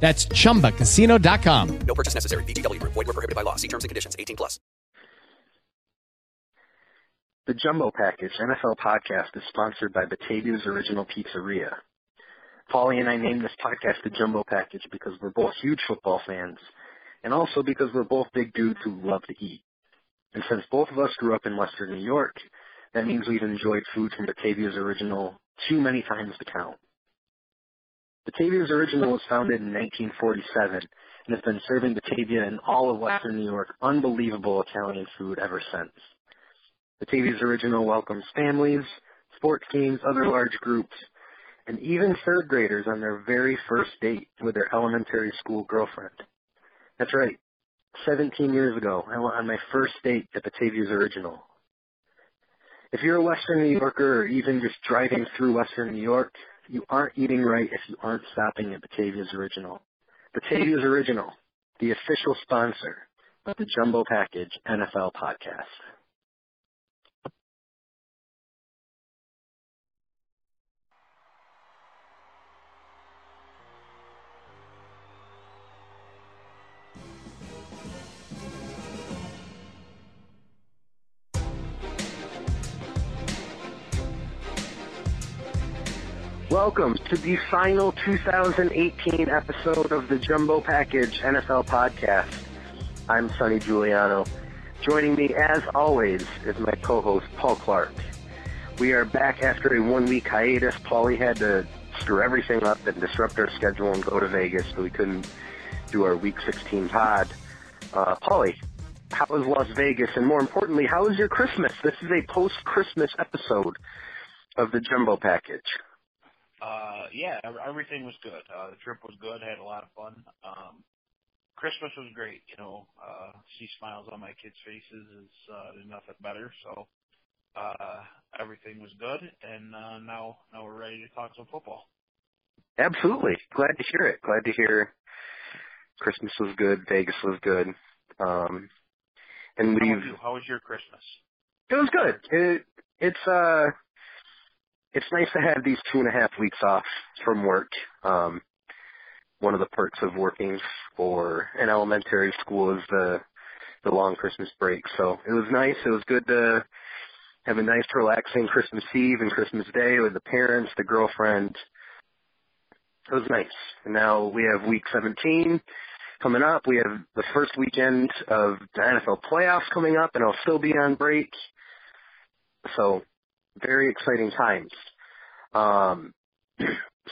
That's chumbacasino.com. No purchase necessary. VGW Group. Void were prohibited by law. See terms and conditions. 18 plus. The Jumbo Package NFL podcast is sponsored by Batavia's Original Pizzeria. Paulie and I named this podcast the Jumbo Package because we're both huge football fans, and also because we're both big dudes who love to eat. And since both of us grew up in Western New York, that means we've enjoyed food from Batavia's Original too many times to count. Batavia's Original was founded in 1947 and has been serving Batavia and all of Western New York unbelievable Italian food ever since. Batavia's Original welcomes families, sports teams, other large groups, and even third graders on their very first date with their elementary school girlfriend. That's right. 17 years ago, I went on my first date at Batavia's Original. If you're a Western New Yorker or even just driving through Western New York, you aren't eating right if you aren't stopping at Batavia's Original. Batavia's Original, the official sponsor of the Jumbo Package NFL podcast. Welcome to the final 2018 episode of the Jumbo Package NFL podcast. I'm Sonny Giuliano. Joining me, as always, is my co-host Paul Clark. We are back after a one-week hiatus. Paulie had to screw everything up and disrupt our schedule and go to Vegas, so we couldn't do our Week 16 pod. Uh, Paulie, how was Las Vegas? And more importantly, how was your Christmas? This is a post-Christmas episode of the Jumbo Package. Uh, yeah, ev- everything was good. Uh, the trip was good. Had a lot of fun. Um, Christmas was great. You know, uh, see smiles on my kids' faces is uh, there's nothing better. So uh, everything was good, and uh, now now we're ready to talk some football. Absolutely. Glad to hear it. Glad to hear Christmas was good, Vegas was good. Um and How we've was you? How was your Christmas? it was good. It it's uh it's nice to have these two and a half weeks off from work. Um one of the perks of working for an elementary school is the the long Christmas break. So it was nice. It was good to have a nice relaxing Christmas Eve and Christmas Day with the parents, the girlfriend, it was nice. And now we have week 17 coming up. We have the first weekend of the NFL playoffs coming up, and I'll still be on break. So, very exciting times. Um,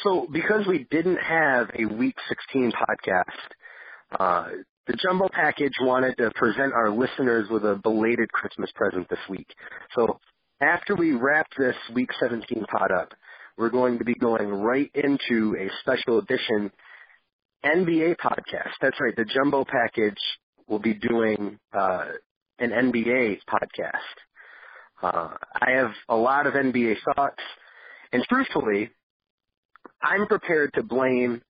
so, because we didn't have a week 16 podcast, uh, the Jumbo Package wanted to present our listeners with a belated Christmas present this week. So, after we wrap this week 17 pod up, we're going to be going right into a special edition NBA podcast. That's right. The Jumbo Package will be doing uh, an NBA podcast. Uh, I have a lot of NBA thoughts, and truthfully, I'm prepared to blame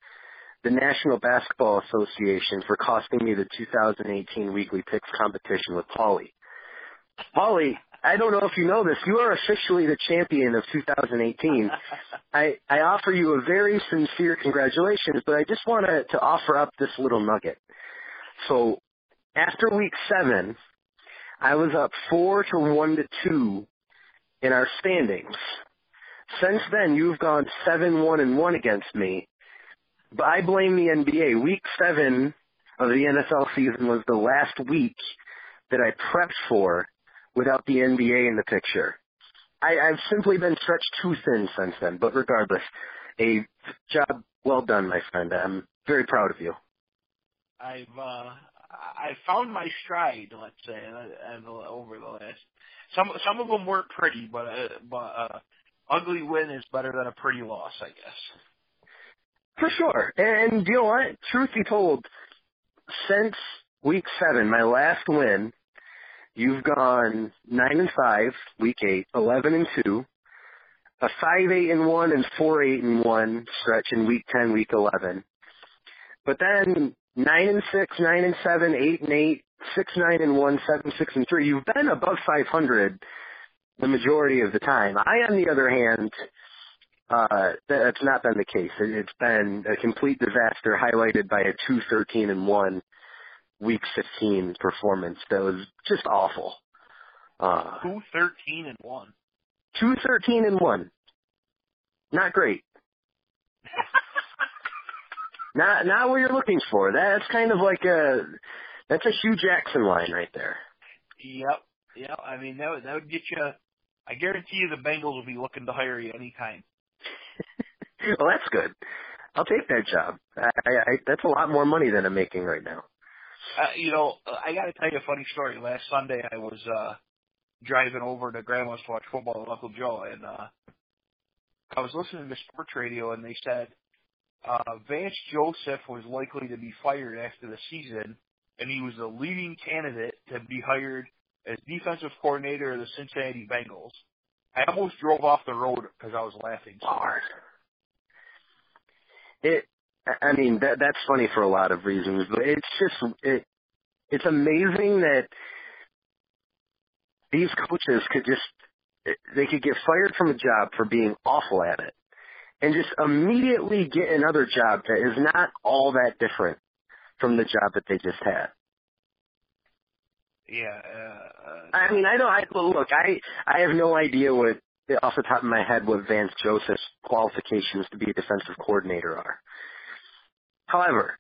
the National Basketball Association for costing me the 2018 Weekly Picks competition with Paulie. Paulie, I don't know if you know this. You are officially the champion of 2018. I, I offer you a very sincere congratulations, but I just want to, to offer up this little nugget. So after week seven, I was up four to one to two in our standings. Since then, you've gone seven one and one against me. But I blame the NBA. Week seven of the NFL season was the last week that I prepped for without the NBA in the picture. I, I've simply been stretched too thin since then, but regardless, a job well done, my friend. I'm very proud of you. I've uh, I found my stride, let's say, and over the last. Some some of them weren't pretty, but uh, but uh, ugly win is better than a pretty loss, I guess. For sure. And you know what? Truth be told, since week seven, my last win, you've gone nine and five, week eight, eleven and two, a five eight and one and four eight and one stretch in week ten, week eleven. But then nine and six, nine and seven, eight and eight, six nine and one, seven six and three. You've been above five hundred the majority of the time. I, on the other hand, uh, that's not been the case. It, it's been a complete disaster, highlighted by a two thirteen and one week fifteen performance that was just awful. Uh, Two thirteen and one. two thirteen and one, not great. not not what you're looking for. That's kind of like a that's a Hue Jackson line right there. Yep. Yep. I mean that would that would get you. I guarantee you the Bengals will be looking to hire you anytime. well, that's good. I'll take that job. I, I, I, that's a lot more money than I'm making right now. Uh, you know, I got to tell you a funny story. Last Sunday, I was uh driving over to Grandma's to watch football with Uncle Joe, and uh I was listening to sports radio, and they said uh Vance Joseph was likely to be fired after the season, and he was the leading candidate to be hired as defensive coordinator of the Cincinnati Bengals. I almost drove off the road because I was laughing so hard. It, I mean, that that's funny for a lot of reasons, but it's just it, it's amazing that these coaches could just they could get fired from a job for being awful at it, and just immediately get another job that is not all that different from the job that they just had. Yeah. Uh, I mean, I don't. I well, look. I I have no idea what off the top of my head what Vance Joseph's qualifications to be a defensive coordinator are. However,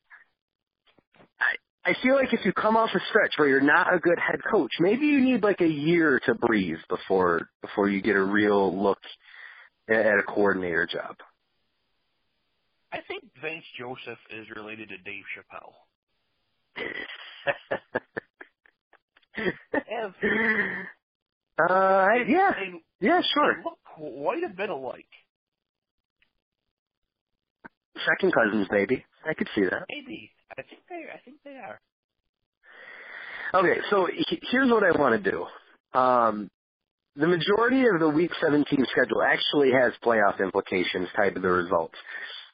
I I feel like if you come off a stretch where you're not a good head coach, maybe you need like a year to breathe before before you get a real look at, at a coordinator job. I think Vince Joseph is related to Dave Chappelle. Uh, yeah, they, yeah, sure. they look quite a bit alike. Second cousins, maybe. I could see that. Maybe. I think they. I think they are. Okay, so he- here's what I want to do. Um, the majority of the Week 17 schedule actually has playoff implications tied to the results.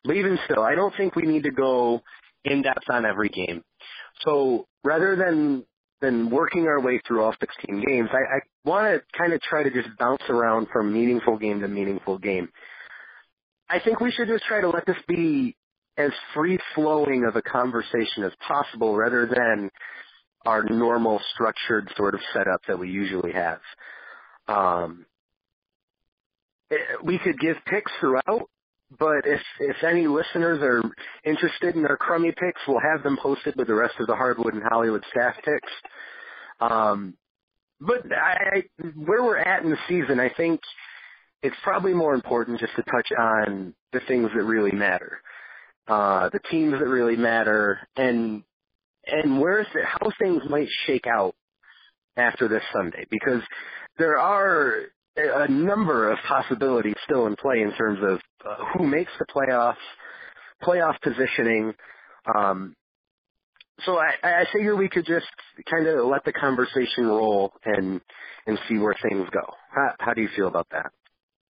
But even still, I don't think we need to go in depth on every game. So rather than than working our way through all 16 games, I, I want to kind of try to just bounce around from meaningful game to meaningful game. I think we should just try to let this be as free flowing of a conversation as possible rather than our normal structured sort of setup that we usually have. Um, eh, we could give picks throughout, but if if any listeners are interested in our crummy picks, we'll have them posted with the rest of the Hardwood and Hollywood staff picks. Um, but I, I, where we're at in the season, I think it's probably more important just to touch on the things that really matter, uh, the teams that really matter, and and where how things might shake out after this Sunday, because there are a number of possibilities still in play in terms of uh, who makes the playoffs, playoff positioning. Um, so I, I figure we could just kind of let the conversation roll and and see where things go. How, how do you feel about that?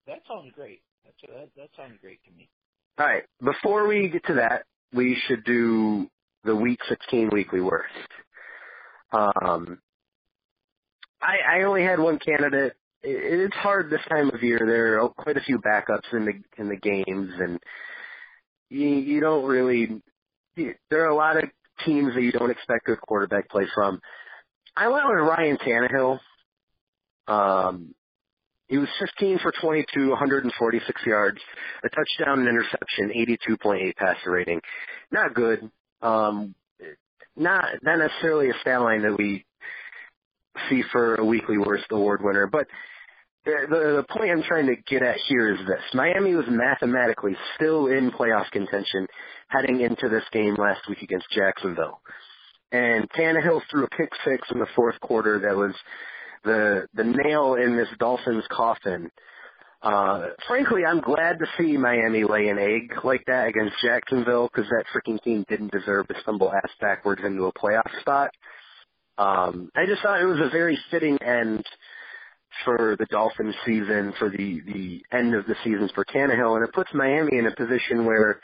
That sounds great. That's, that that sounds great to me. All right. Before we get to that, we should do the Week 16 weekly worst. Um, I, I only had one candidate. It, it's hard this time of year. There are quite a few backups in the in the games, and you, you don't really. You, there are a lot of teams that you don't expect good quarterback play from. I went with Ryan Tannehill. Um, he was 15 for 22, 146 yards, a touchdown, an interception, 82.8 passer rating. Not good. Um, not not necessarily a stat line that we see for a weekly worst award winner, but the, the, point I'm trying to get at here is this. Miami was mathematically still in playoff contention heading into this game last week against Jacksonville. And Tannehill threw a pick six in the fourth quarter that was the the nail in this Dolphins coffin Uh, frankly, I'm glad to see Miami lay an egg like that against Jacksonville because that freaking team didn't deserve to stumble ass backwards into a playoff spot. Um, I just thought it was a very fitting end for the Dolphins season, for the, the end of the seasons for Tannehill, and it puts Miami in a position where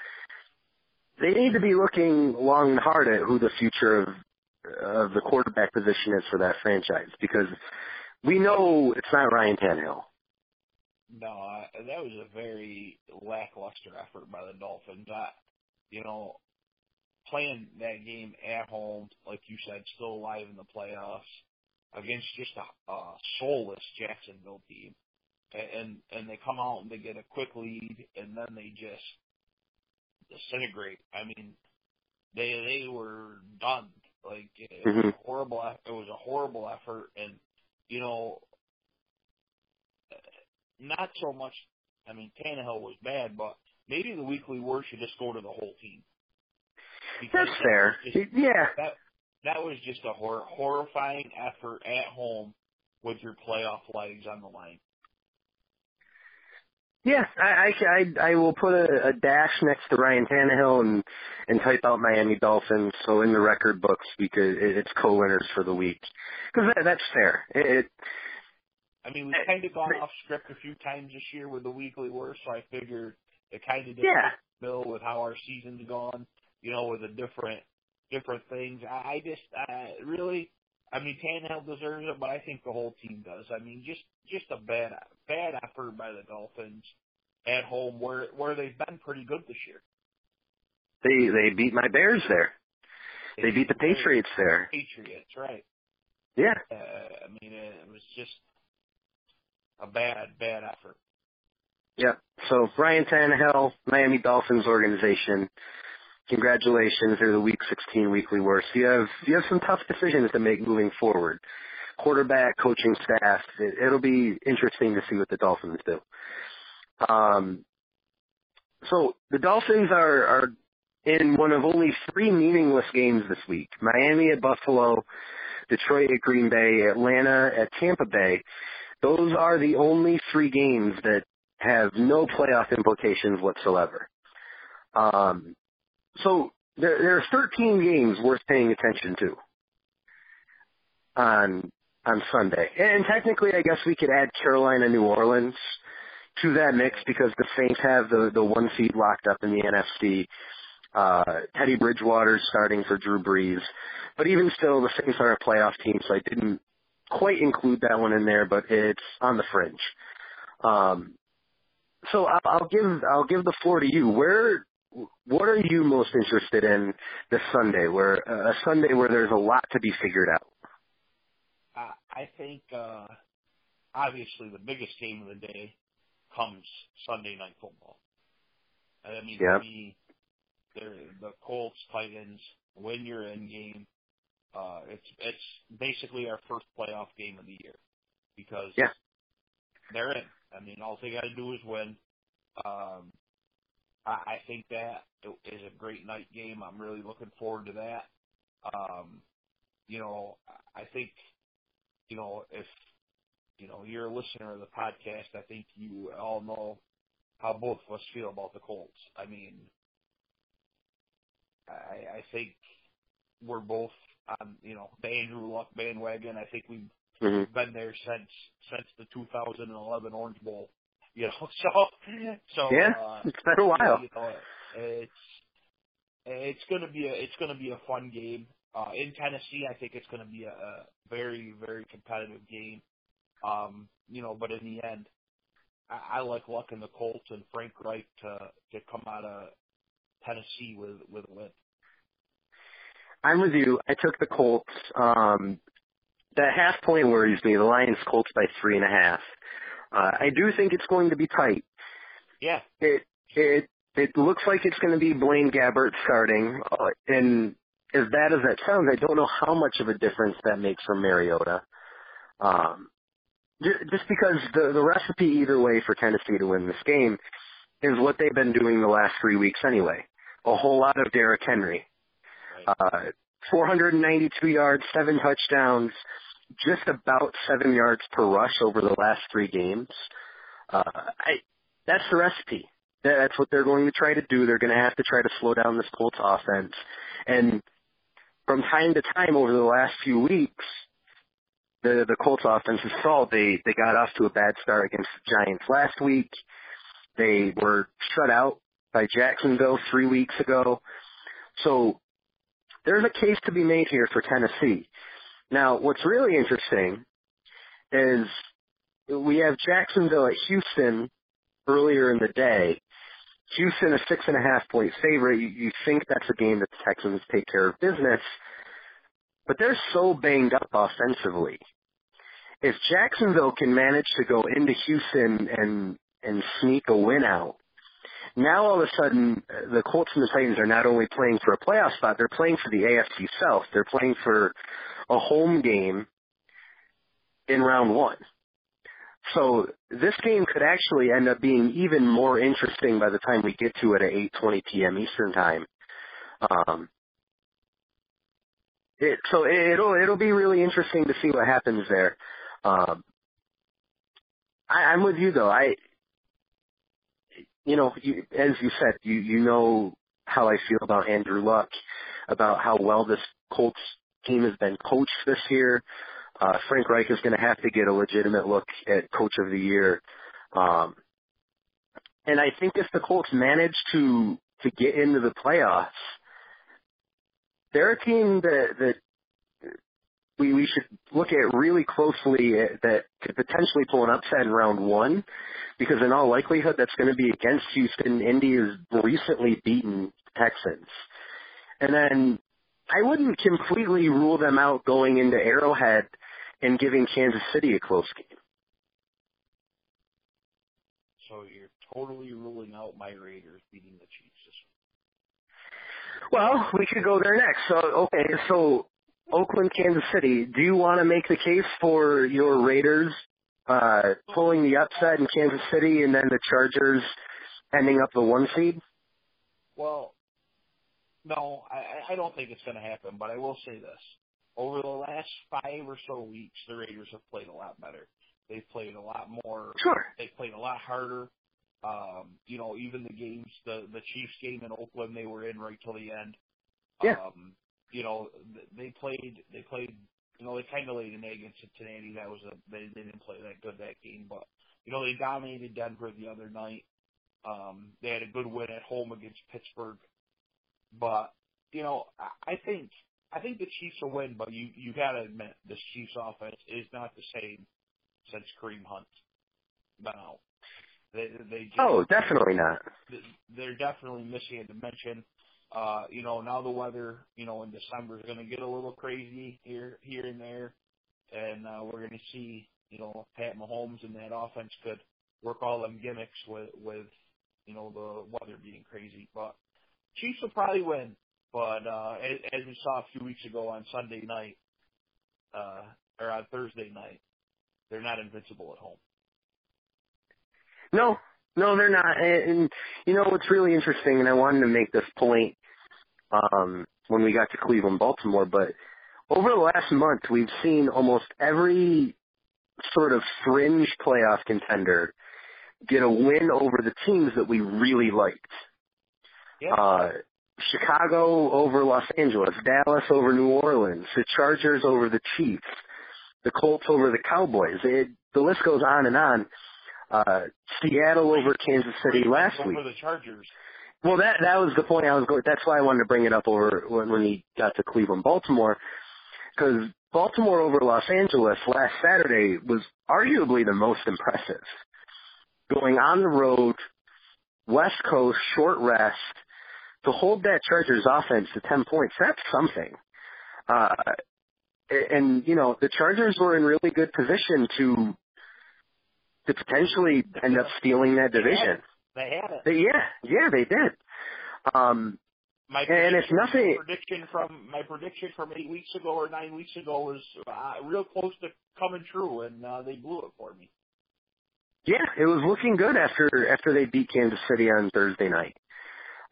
they need to be looking long and hard at who the future of, of the quarterback position is for that franchise because we know it's not Ryan Tannehill. No, I, that was a very lackluster effort by the Dolphins. I, you know, playing that game at home, like you said, still alive in the playoffs against just a, a soulless Jacksonville team, and and they come out and they get a quick lead, and then they just disintegrate. I mean, they they were done. Like it was Mhm. a horrible. It was a horrible effort, and you know, not so much. I mean, Tannehill was bad, but maybe the weekly worst should just go to the whole team. Because That's fair. just- Yeah. That that was just a hor- horrifying effort at home with your playoff legs on the line. Yeah, I, I, I, I will put a, a dash next to Ryan Tannehill and and type out Miami Dolphins so in the record books because it, it's co-winners for the week because that, that's fair. It, it I mean, we've kind of gone off script a few times this year with the weekly worst, so I figured it kind of did Yeah. Bill with how our season's gone, you know, with the different different things. I, I just I really, I mean, Tannehill deserves it, but I think the whole team does. I mean, just just a bad bad effort by the Dolphins at home, where where they've been pretty good this year. they they beat my Bears there. They beat the Patriots there. Patriots, right? Yeah. Uh, I mean, it was just a bad bad effort. Yeah. So Ryan Tannehill, Miami Dolphins organization. Congratulations, they're the Week 16 weekly worst. You have you have some tough decisions to make moving forward. Quarterback, coaching staff. It, it'll be interesting to see what the Dolphins do. Um, so the Dolphins are are in one of only three meaningless games this week: Miami at Buffalo, Detroit at Green Bay, Atlanta at Tampa Bay. Those are the only three games that have no playoff implications whatsoever. Um, so there, are 13 games worth paying attention to on on Sunday, and technically, I guess we could add Carolina, New Orleans to that mix because the Saints have the the one seed locked up in the NFC. Uh, Teddy Bridgewater's starting for Drew Brees, but even still, the Saints are a playoff team, so I didn't quite include that one in there, but it's on the fringe. Um, so I'll, I'll give I'll give the floor to you. Where what are you most interested in this Sunday? Where uh, a Sunday where there's a lot to be figured out. I, I think uh, obviously the biggest game of the day comes Sunday night football. I mean, Yep. to me, they're, the Colts, Titans, win your end game. Uh, it's it's basically our first playoff game of the year because Yeah. they're in. I mean, all they got to do is win. Um, I, I think that is a great night game. I'm really looking forward to that. Um, you know, I think, you know, if you know you're a listener of the podcast, I think you all know how both of us feel about the Colts. I mean, I, I think we're both on, you know, the Andrew Luck bandwagon. I think we've Mm-hmm. been there since since the 2011 Orange Bowl. You know, so so Yeah, uh, it's been a while. you know, it's it's gonna be a it's gonna be a fun game. Uh, in Tennessee, I think it's gonna be a, a very very competitive game. Um, you know, but in the end, I, I like Luck and the Colts and Frank Reich to to come out of Tennessee with with a win. I'm with you. I took the Colts. Um, that half point worries me. The Lions Colts by three and a half. Uh, I do think it's going to be tight. Yeah, It it it looks like it's going to be Blaine Gabbert starting, uh, and as bad as that sounds, I don't know how much of a difference that makes for Mariota. Um, just because the the recipe either way for Tennessee to win this game is what they've been doing the last three weeks anyway. A whole lot of Derrick Henry. Uh, 492 yards, seven touchdowns, just about seven yards per rush over the last three games. Uh, I, that's the recipe. That's what they're going to try to do. They're going to have to try to slow down this Colts offense. And from time to time over the last few weeks, the the Colts offense has stalled. They they got off to a bad start against the Giants last week. They were shut out by Jacksonville three weeks ago. So there's a case to be made here for Tennessee. Now, what's really interesting is we have Jacksonville at Houston earlier in the day. Houston a six and a half point favorite. You, you think that's a game that the Texans take care of business, but they're so banged up offensively. If Jacksonville can manage to go into Houston and and sneak a win out, now all of a sudden the Colts and the Titans are not only playing for a playoff spot, they're playing for the AFC South. They're playing for a home game in round one. So this game could actually end up being even more interesting by the time we get to it at 8:20 p.m. Eastern time. Um, it, so it'll it'll be really interesting to see what happens there. Um, I, I'm with you though. I, you know, you, as you said, you you know how I feel about Andrew Luck, about how well this Colts team has been coached this year. Uh, Frank Reich is going to have to get a legitimate look at Coach of the Year. Um, and I think if the Colts manage to to get into the playoffs, they're a team that that we we should look at really closely at, that could potentially pull an upset in round one, because in all likelihood that's going to be against Houston. Indy has recently beaten Texans, and then I wouldn't completely rule them out going into Arrowhead and giving Kansas City a close game. So you're totally ruling out my Raiders beating the Chiefs this week. Well, we could go there next. So okay, so Oakland, Kansas City. Do you want to make the case for your Raiders uh, pulling the upset in Kansas City, and then the Chargers ending up the one seed? Well, no, I, I don't think it's going to happen. But I will say this: over the last five or so weeks, the Raiders have played a lot better. They've played a lot more. Sure. They've played a lot harder. Um, you know, even the games, the the Chiefs game in Oakland, they were in right till the end. Yeah. Um, you know, they played. They played. You know, they kind of laid an egg against Cincinnati. That was a. They, they didn't play that good that game, but you know, they dominated Denver the other night. Um, they had a good win at home against Pittsburgh, but you know, I, I think I think the Chiefs will win, but you you got to admit this Chiefs offense is not the same since Kareem Hunt. No, they they just, oh definitely not. They're definitely missing a dimension. Uh, you know, now the weather, you know, in December is going to get a little crazy here here and there, and uh, we're going to see, you know, Pat Mahomes and that offense could work all them gimmicks with with you know the weather being crazy, but Chiefs will probably win. But uh, as, as we saw a few weeks ago on Sunday night, uh, or on Thursday night, they're not invincible at home. No, no, they're not. And, and you know what's really interesting, and I wanted to make this point um, when we got to Cleveland, Baltimore, but over the last month, we've seen almost every sort of fringe playoff contender get a win over the teams that we really liked. Yeah. Uh, Chicago over Los Angeles, Dallas over New Orleans, the Chargers over the Chiefs, the Colts over the Cowboys. It, the list goes on and on. Uh, Seattle over Kansas City last over week. the Chargers. Well, that that was the point I was going. That's why I wanted to bring it up over when, when he got to Cleveland, Baltimore, because Baltimore over Los Angeles last Saturday was arguably the most impressive. Going on the road, West Coast, short rest, to hold that Chargers offense to 10 points, that's something. Uh, and, you know, the Chargers were in really good position to, to potentially end up stealing that division. They had it. They, yeah, yeah, they did. Um, My and it's nothing, prediction from my prediction from eight weeks ago or nine weeks ago was uh, real close to coming true, and uh, they blew it for me. yeah, it was looking good after, after they beat Kansas City on Thursday night.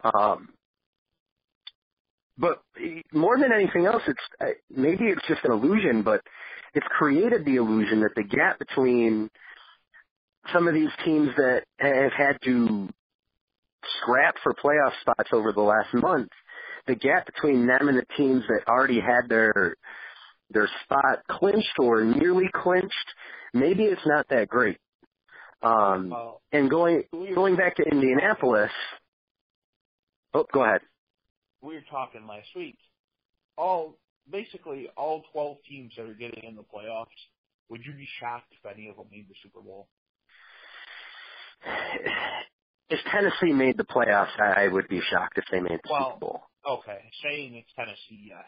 Um, but more than anything else, it's uh, maybe it's just an illusion, but it's created the illusion that the gap between some of these teams that have had to scrap for playoff spots over the last month, the gap between them and the teams that already had their their spot clinched or nearly clinched, maybe it's not that great. Um, and going going back to Indianapolis. Oh, go ahead. we were talking last week. All basically all twelve teams that are getting in the playoffs. Would you be shocked if any of them made the Super Bowl? If Tennessee made the playoffs, I would be shocked if they made the Well, Super Bowl. Okay, saying it's Tennessee, yes.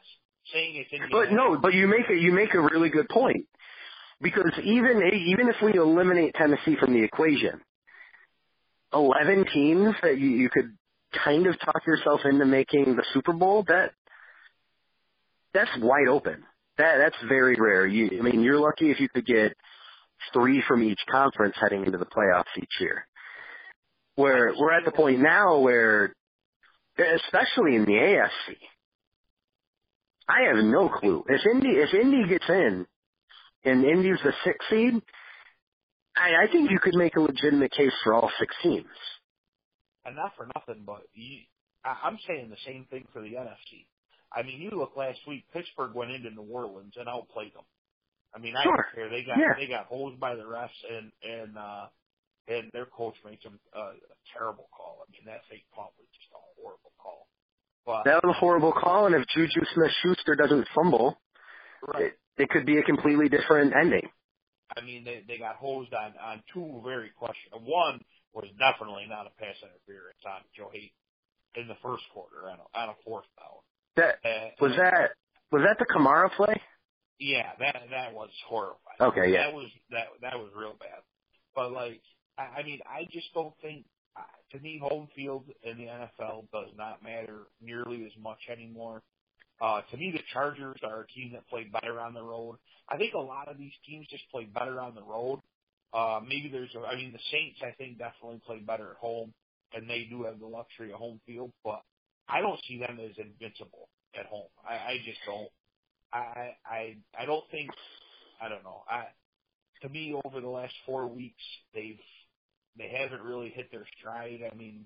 Saying it's Indiana. But no, but you make a you make a really good point because even even if we eliminate Tennessee from the equation, eleven teams that you, you could kind of talk yourself into making the Super Bowl that that's wide open. That that's very rare. You, I mean, you're lucky if you could get three from each conference heading into the playoffs each year. Where we're at the point now where, especially in the AFC, I have no clue. If Indy if Indy gets in, and Indy's the sixth seed, I, I think you could make a legitimate case for all six teams. and not for nothing, but you, I, I'm saying the same thing for the NFC. I mean, you look last week, Pittsburgh went into New Orleans and outplayed them. I mean, I Sure. don't care. They got Yeah. they got hosed by the refs, and and uh, and their coach made some uh, a terrible call. I mean, that fake punt was just a horrible call. But That was a horrible call, and if Juju Smith-Schuster doesn't fumble, right. it, it could be a completely different ending. I mean, they they got hosed on on two very questionable. One was definitely not a pass interference on Joe Haden in the first quarter on a, on a fourth down. That Uh, was that was that the Kamara play? Yeah, that that was horrifying. Okay, yeah. that was that that was real bad. But like, I, I mean, I just don't think uh, to me home field in the NFL does not matter nearly as much anymore. Uh, to me, the Chargers are a team that play better on the road. I think a lot of these teams just play better on the road. Uh, maybe there's, a, I mean, the Saints I think definitely play better at home, and they do have the luxury of home field. But I don't see them as invincible at home. I, I just don't. I I I don't think I don't know. I to me over the last four weeks they've they haven't really hit their stride. I mean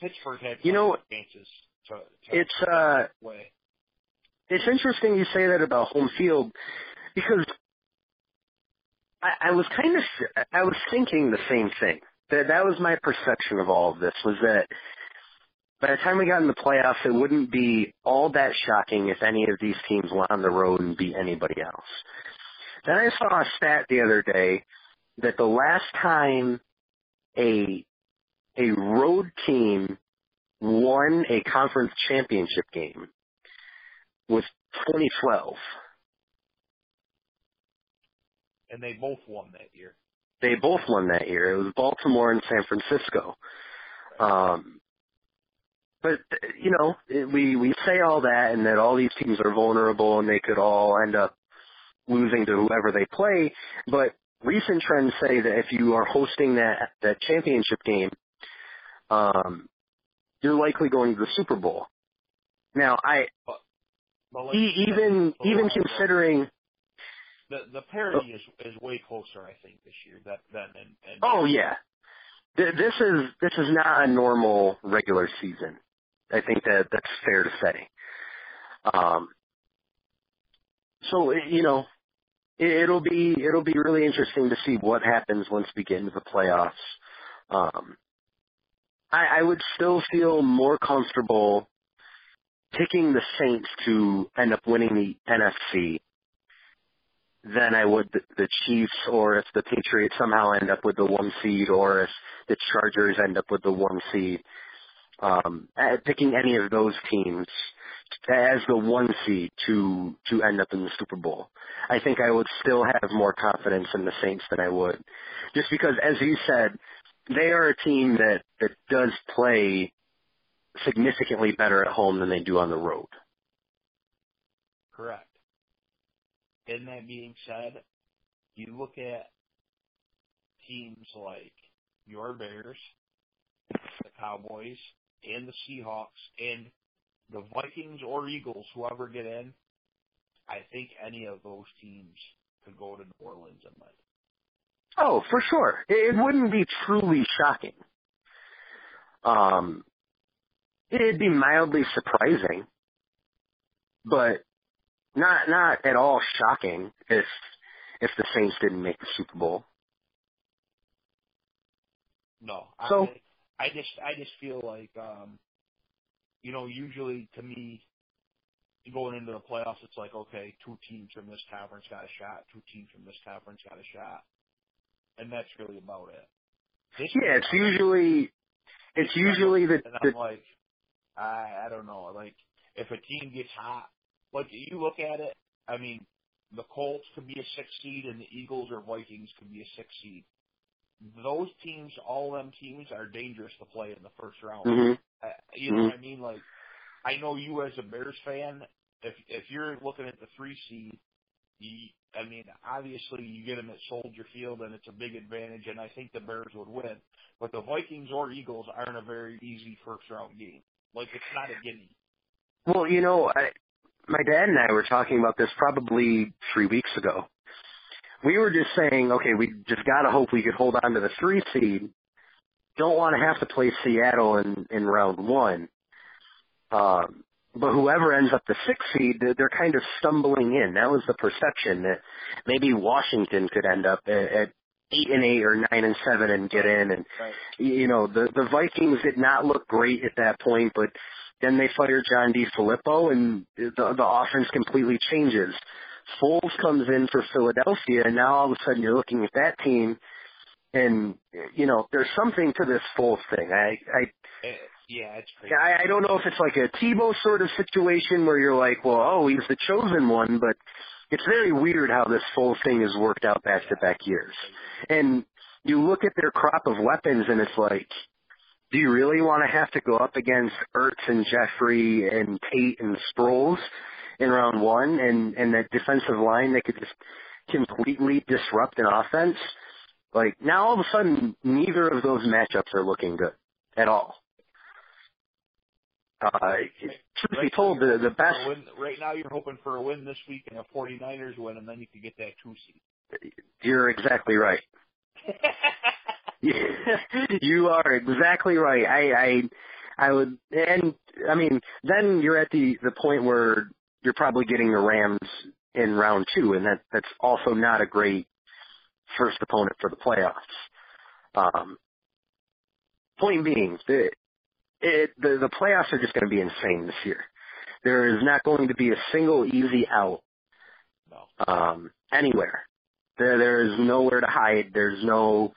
Pittsburgh had You know, chances to, to It's uh way. it's interesting you say that about home field because I, I was kind of I was thinking the same thing. That that was my perception of all of this was that by the time we got in the playoffs, it wouldn't be all that shocking if any of these teams went on the road and beat anybody else. Then I saw a stat the other day that the last time a a road team won a conference championship game was 2012. And they both won that year. They both won that year. It was Baltimore and San Francisco. Um, but you know, we we say all that and that all these teams are vulnerable and they could all end up losing to whoever they play. But recent trends say that if you are hosting that that championship game, um, you're likely going to the Super Bowl. Now, I But like, e- even even considering the the parity is is way closer, I think, this year than than and, and Oh yeah, this is this is not a normal regular season. I think that that's fair to say. Um, so you know, it, it'll be it'll be really interesting to see what happens once we get into the playoffs. Um, I, I would still feel more comfortable picking the Saints to end up winning the NFC than I would the, the Chiefs or if the Patriots somehow end up with the one seed or if the Chargers end up with the one seed. Um, uh, picking any of those teams as the one seed to to end up in the Super Bowl. I think I would still have more confidence in the Saints than I would, just because, as you said, they are a team that that does play significantly better at home than they do on the road. Correct. And that being said, you look at teams like your Bears, the Cowboys, and the Seahawks, and the Vikings or Eagles, whoever get in, I think any of those teams could go to New Orleans and win. Oh, for sure. It, it wouldn't be truly shocking. Um, it'd be mildly surprising, but not not at all shocking if if the Saints didn't make the Super Bowl. No. So- I, I just I just feel like um you know, usually to me going into the playoffs it's like, okay, two teams from this conference got a shot, two teams from this conference got a shot. And that's really about it. This Yeah, it's usually it's usually the, and I'm like I I don't know, like if a team gets hot like you look at it, I mean, the Colts could be a six seed and the Eagles or Vikings could be a six seed. Those teams, all them teams are dangerous to play in the first round. mhm. Uh, you know what I mean? Like, I know you as a Bears fan, if if you're looking at the three seed, you, I mean, obviously you get them at Soldier Field and it's a big advantage, and I think the Bears would win. But the Vikings or Eagles aren't a very easy first round game. Like it's not a gimme. Well, you know, I, my dad and I were talking about this probably three weeks ago. We were just saying, okay, we just gotta hope we could hold on to the three seed. Don't want to have to play Seattle in in round one. Um, but whoever ends up the sixth seed, they're, they're kind of stumbling in. That was the perception that maybe Washington could end up at, at eight and eight or nine and seven and get in. And Right. you know, the the Vikings did not look great at that point, but then they fire John DeFilippo, and the the offense completely changes. Foles comes in for Philadelphia, and now all of a sudden you're looking at that team, and you know there's something to this Foles thing. I I Eh, yeah, it's crazy. I, I don't know if it's like a Tebow sort of situation where you're like, well, oh, he's the chosen one, but it's very weird how this Foles thing has worked out back to back years. And you look at their crop of weapons, and it's like, do you really want to have to go up against Ertz and Jeffery and Tate and Sproles in round one, and and that defensive line that could just completely disrupt an offense? Like now, all of a sudden, neither of those matchups are looking good at all. Uh, truth be told, the the best win, right now you're hoping for a win this week and a 49ers win, and then you can get that two seed. You're exactly right. you are exactly right. I, I, I would, and I mean, then you're at the the point where you're probably getting the Rams in round two, and that that's also not a great first opponent for the playoffs. Um, point being, the it, the the playoffs are just going to be insane this year. There is not going to be a single easy out no. um, anywhere. There, there is nowhere to hide. There's no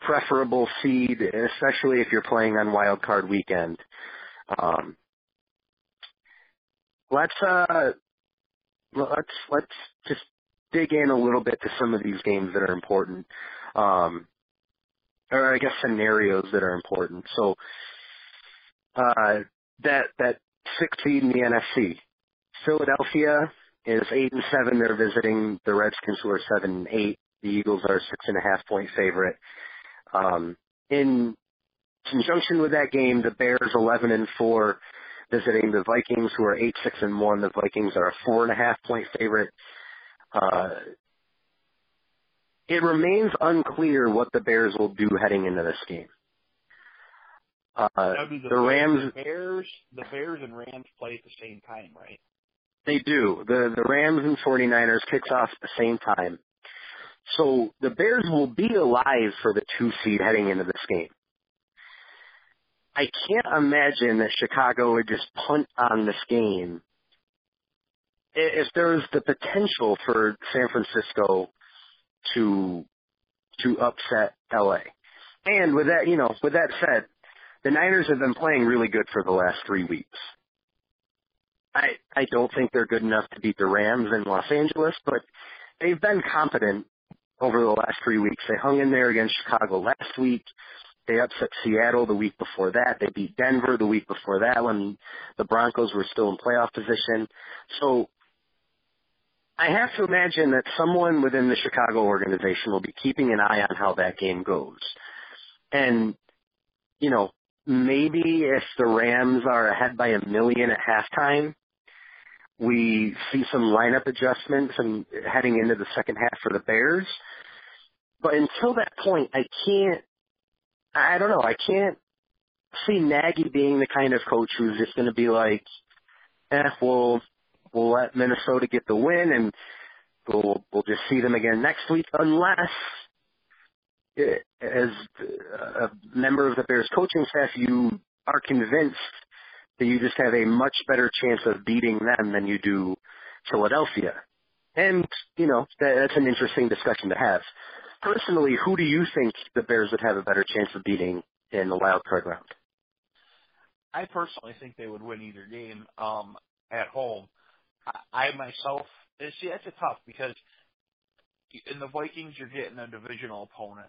preferable seed, especially if you're playing on wild card weekend. Um, let's uh, let's let's just dig in a little bit to some of these games that are important, um, or I guess scenarios that are important. So uh, that that sixth seed in the NFC, Philadelphia is eight and seven. They're visiting the Redskins, who are seven and eight. The Eagles are six and a half point favorite. Um, in conjunction with that game, the Bears eleven and four, visiting the Vikings, who are eight six and one. The Vikings are a four and a half point favorite. Uh, it remains unclear what the Bears will do heading into this game. Uh, the, the Rams, Bears, the Bears and Rams play at the same time, right? They do. The the Rams and 49ers kicks off at the same time. So the Bears will be alive for the two seed heading into this game. I can't imagine that Chicago would just punt on this game if there's the potential for San Francisco to to upset LA. And with that, you know, with that said, the Niners have been playing really good for the last three weeks. I I don't think they're good enough to beat the Rams in Los Angeles, but they've been competent over the last three weeks. They hung in there against Chicago last week. They upset Seattle the week before that. They beat Denver the week before that when the Broncos were still in playoff position. So I have to imagine that someone within the Chicago organization will be keeping an eye on how that game goes. And, you know, maybe if the Rams are ahead by a million at halftime, we see some lineup adjustments and heading into the second half for the Bears. But until that point, I can't. I don't know. I can't see Nagy being the kind of coach who's just going to be like, "Eh, we'll we'll let Minnesota get the win, and we'll we'll just see them again next week," unless eh, as a member of the Bears coaching staff, you are convinced that you just have a much better chance of beating them than you do Philadelphia. And, you know, that, that's an interesting discussion to have. Personally, who do you think the Bears would have a better chance of beating in the wild card round? I personally think they would win either game um, at home. I, I myself, see, that's a tough because in the Vikings you're getting a divisional opponent,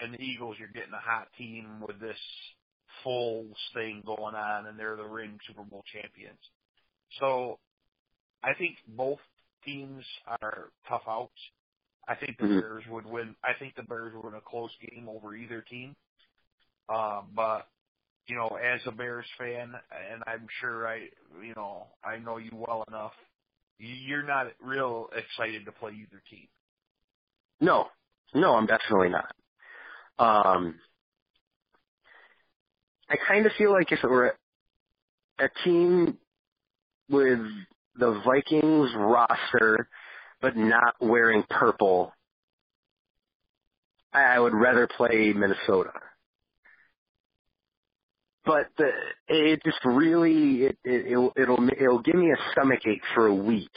and the Eagles you're getting a hot team with this Foles thing going on, and they're the ring Super Bowl champions. So I think both teams are tough outs. I think the Mhm. Bears would win. I think the Bears would win a close game over either team. Uh, but you know, as a Bears fan, and I'm sure I, you know, I know you well enough. you- You're not real excited to play either team. No, no, I'm definitely not. Um, I kind of feel like if it were a team with the Vikings roster, but not wearing purple, I would rather play Minnesota. But the, it just really it, it it'll, it'll it'll give me a stomach ache for a week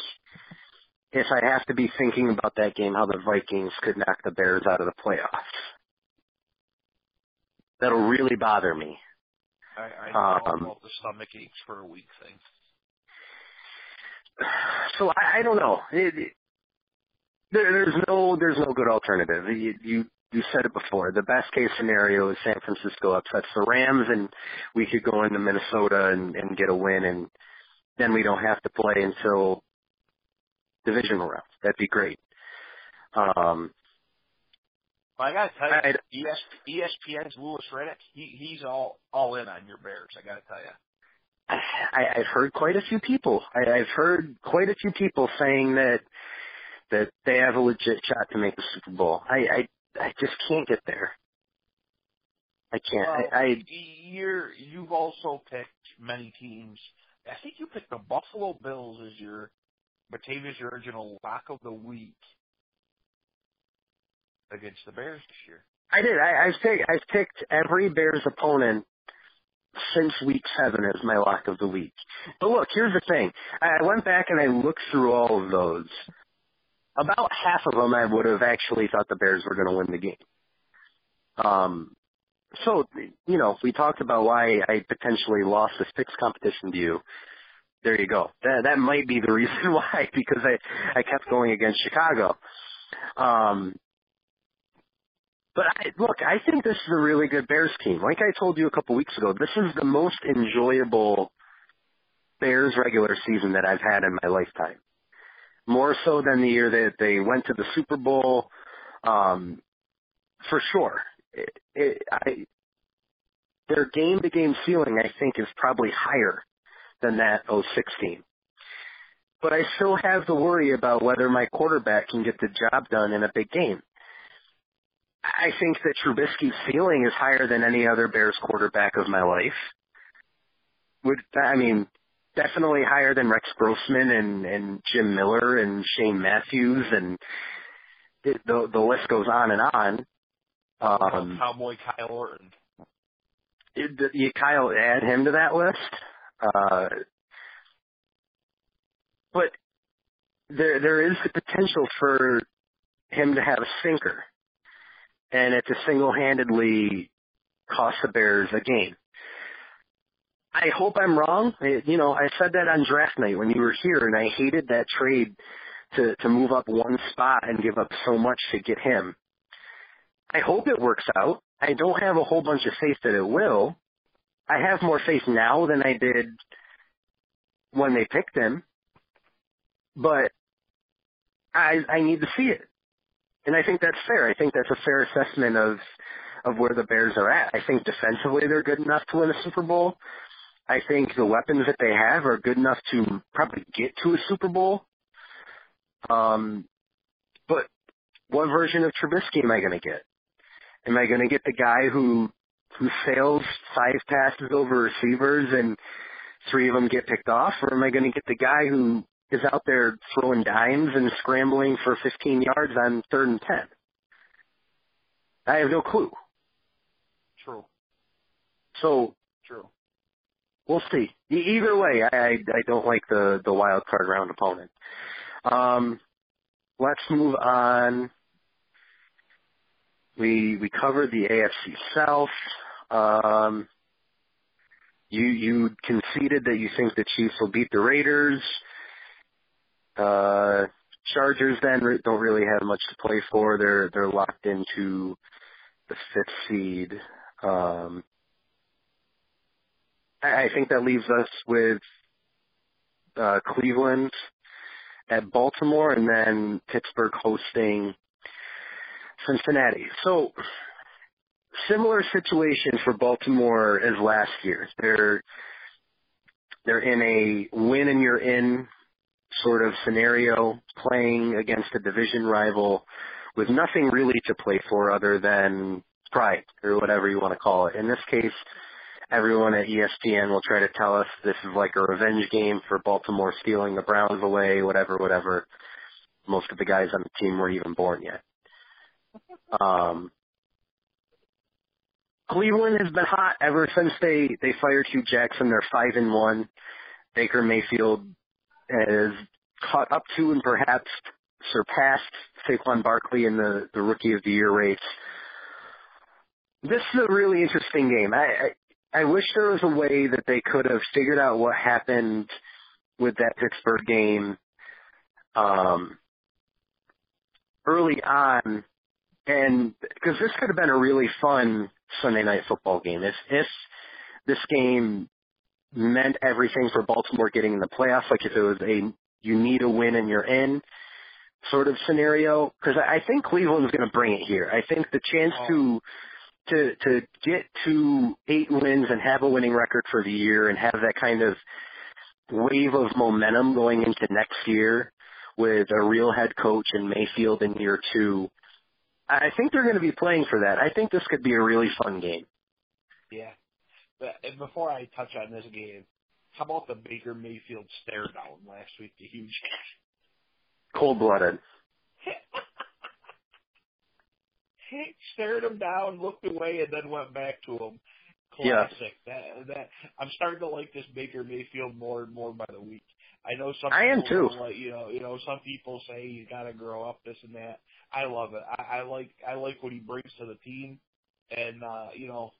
if I have to be thinking about that game how the Vikings could knock the Bears out of the playoffs. That'll really bother me. I, I know Um, about the stomach aches for a week thing. So I, I don't know. It, there, there's no there's no good alternative. You, you you said it before. The best case scenario is San Francisco upsets the Rams, and we could go into Minnesota and, and get a win, and then we don't have to play until divisional round. That'd be great. Um, But I gotta tell you, I- ES, ESPN's Louis Riddick, he he's all all in on your Bears. I gotta tell you. I, I've heard quite a few people. I, I've heard quite a few people saying that that they have a legit shot to make the Super Bowl. I I, I just can't get there. I can't. Well, I, I you're you've also picked many teams. I think you picked the Buffalo Bills as your Batavia's original lock of the week against the Bears this year. I did. I, I've picked I've picked every Bears opponent since week seven as my lock of the week. But look, here's the thing. I went back and I looked through all of those. About half of them I would have actually thought the Bears were going to win the game. Um, so you know, we talked about why I potentially lost this picks competition to you. There you go. That that might be the reason why because I I kept going against Chicago. Um, but I, look, I think this is a really good Bears team. Like I told you a couple weeks ago, this is the most enjoyable Bears regular season that I've had in my lifetime. More so than the year that they went to the Super Bowl, um, for sure. It, it, I, their game-to-game ceiling, I think, is probably higher than that 06 team. But I still have the worry about whether my quarterback can get the job done in a big game. I think that Trubisky's ceiling is higher than any other Bears quarterback of my life. Would I mean definitely higher than Rex Grossman and and Jim Miller and Shane Matthews and it, the the list goes on and on. Um, Cowboy Kyle Orton. it, you Kyle add him to that list. Uh, but there there is the potential for him to have a sinker, and it to single handedly cost the Bears a game. I hope I'm wrong. It- You know, I said that on draft night when you were here, and I hated that trade to to move up one spot and give up so much to get him. I hope it works out. I don't have a whole bunch of faith that it will. I have more faith now than I did when they picked him, but I I need to see it, and I think that's fair. I think that's a fair assessment of of where the Bears are at. I think defensively they're good enough to win a Super Bowl. I think the weapons that they have are good enough to probably get to a Super Bowl. Um, but what version of Trubisky am I going to get? Am I going to get the guy who who sails five passes over receivers and three of them get picked off, or am I going to get the guy who is out there throwing dimes and scrambling for 15 yards on third and 10? I have no clue. True. So. We'll see. Either way, I, I don't like the the wild card round opponent. Um, let's move on. We we covered the AFC South. Um, you you conceded that you think the Chiefs will beat the Raiders. Uh, Chargers then don't really have much to play for. They're they're locked into the fifth seed. Um, I think that leaves us with uh, Cleveland at Baltimore and then Pittsburgh hosting Cincinnati. So similar situation for Baltimore as last year. They're they're in a win and you're in sort of scenario playing against a division rival with nothing really to play for other than pride or whatever you want to call it. In this case, everyone at ESPN will try to tell us this is like a revenge game for Baltimore stealing the Browns away, whatever, whatever. Most of the guys on the team weren't even born yet. Um, Cleveland has been hot ever since they they fired Hue Jackson. They're five and one. Baker Mayfield has caught up to and perhaps surpassed Saquon Barkley in the the Rookie of the Year race. This is a really interesting game. I, I wish there was a way that they could have figured out what happened with that Pittsburgh game um, early on, and because this could have been a really fun Sunday night football game. If if this game meant everything for Baltimore getting in the playoffs, like if it was a you need a win and you're in sort of scenario, because I I think Cleveland's going to bring it here. I think the chance to to to get to eight wins and have a winning record for the year and have that kind of wave of momentum going into next year with a real head coach in Mayfield in year two. I think they're going to be playing for that. I think this could be a really fun game. Yeah. But before I touch on this game, how about the Baker Mayfield stare down last week The huge Cold blooded. He stared him down, looked away, and then went back to him. Yeah. Classic. That that I'm starting to like this Baker Mayfield more and more by the week. I know some I am too. Like, you know, you know, some people say you got to grow up, this and that. I love it. I, I like I like what he brings to the team, and uh, you know,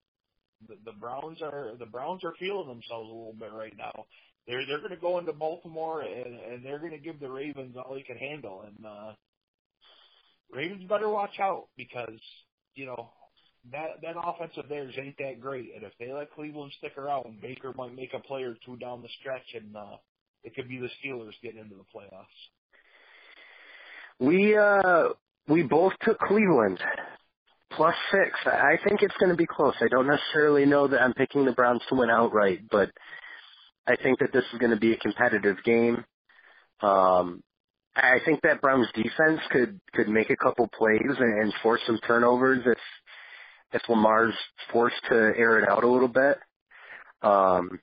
the, the Browns are the Browns are feeling themselves a little bit right now. They're they're going to go into Baltimore and and they're going to give the Ravens all they can handle, and uh, Ravens better watch out because you know that that offense of theirs ain't that great, and if they let Cleveland stick around, Baker might make a play or two down the stretch, and uh, it could be the Steelers getting into the playoffs. We uh we both took Cleveland plus six. I think it's going to be close. I don't necessarily know that I'm picking the Browns to win outright, but I think that this is going to be a competitive game. Um, I think that Browns defense could could make a couple plays and, and force some turnovers if if Lamar's forced to air it out a little bit. Um,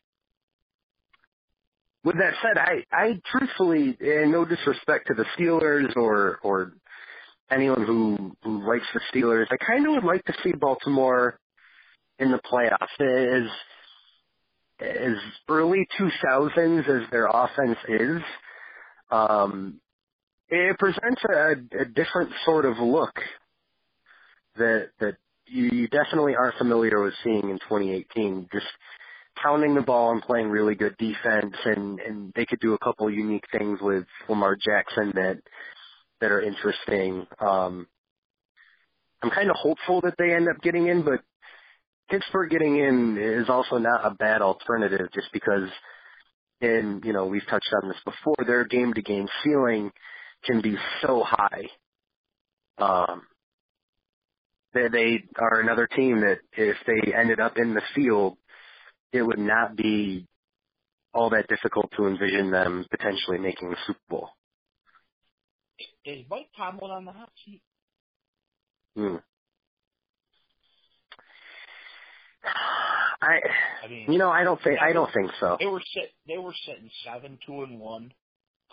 with that said, I, I truthfully, and no disrespect to the Steelers or or anyone who who likes the Steelers, I kind of would like to see Baltimore in the playoffs. As as early 2000s as their offense is, um, it presents a, a different sort of look that that you, definitely aren't familiar with seeing in 2018. Just pounding the ball and playing really good defense, and and they could do a couple unique things with Lamar Jackson that that are interesting. Um, I'm kind of hopeful that they end up getting in, but Pittsburgh getting in is also not a bad alternative, just because. And you know we've touched on this before. Their game to game ceiling can be so high. Um, they, they are another team that if they ended up in the field, it would not be all that difficult to envision them potentially making the Super Bowl. Is Mike Tomlin on the hot seat? Hmm. I, I mean, you know, I don't think I don't think so. they were sit they were sitting seven two and one,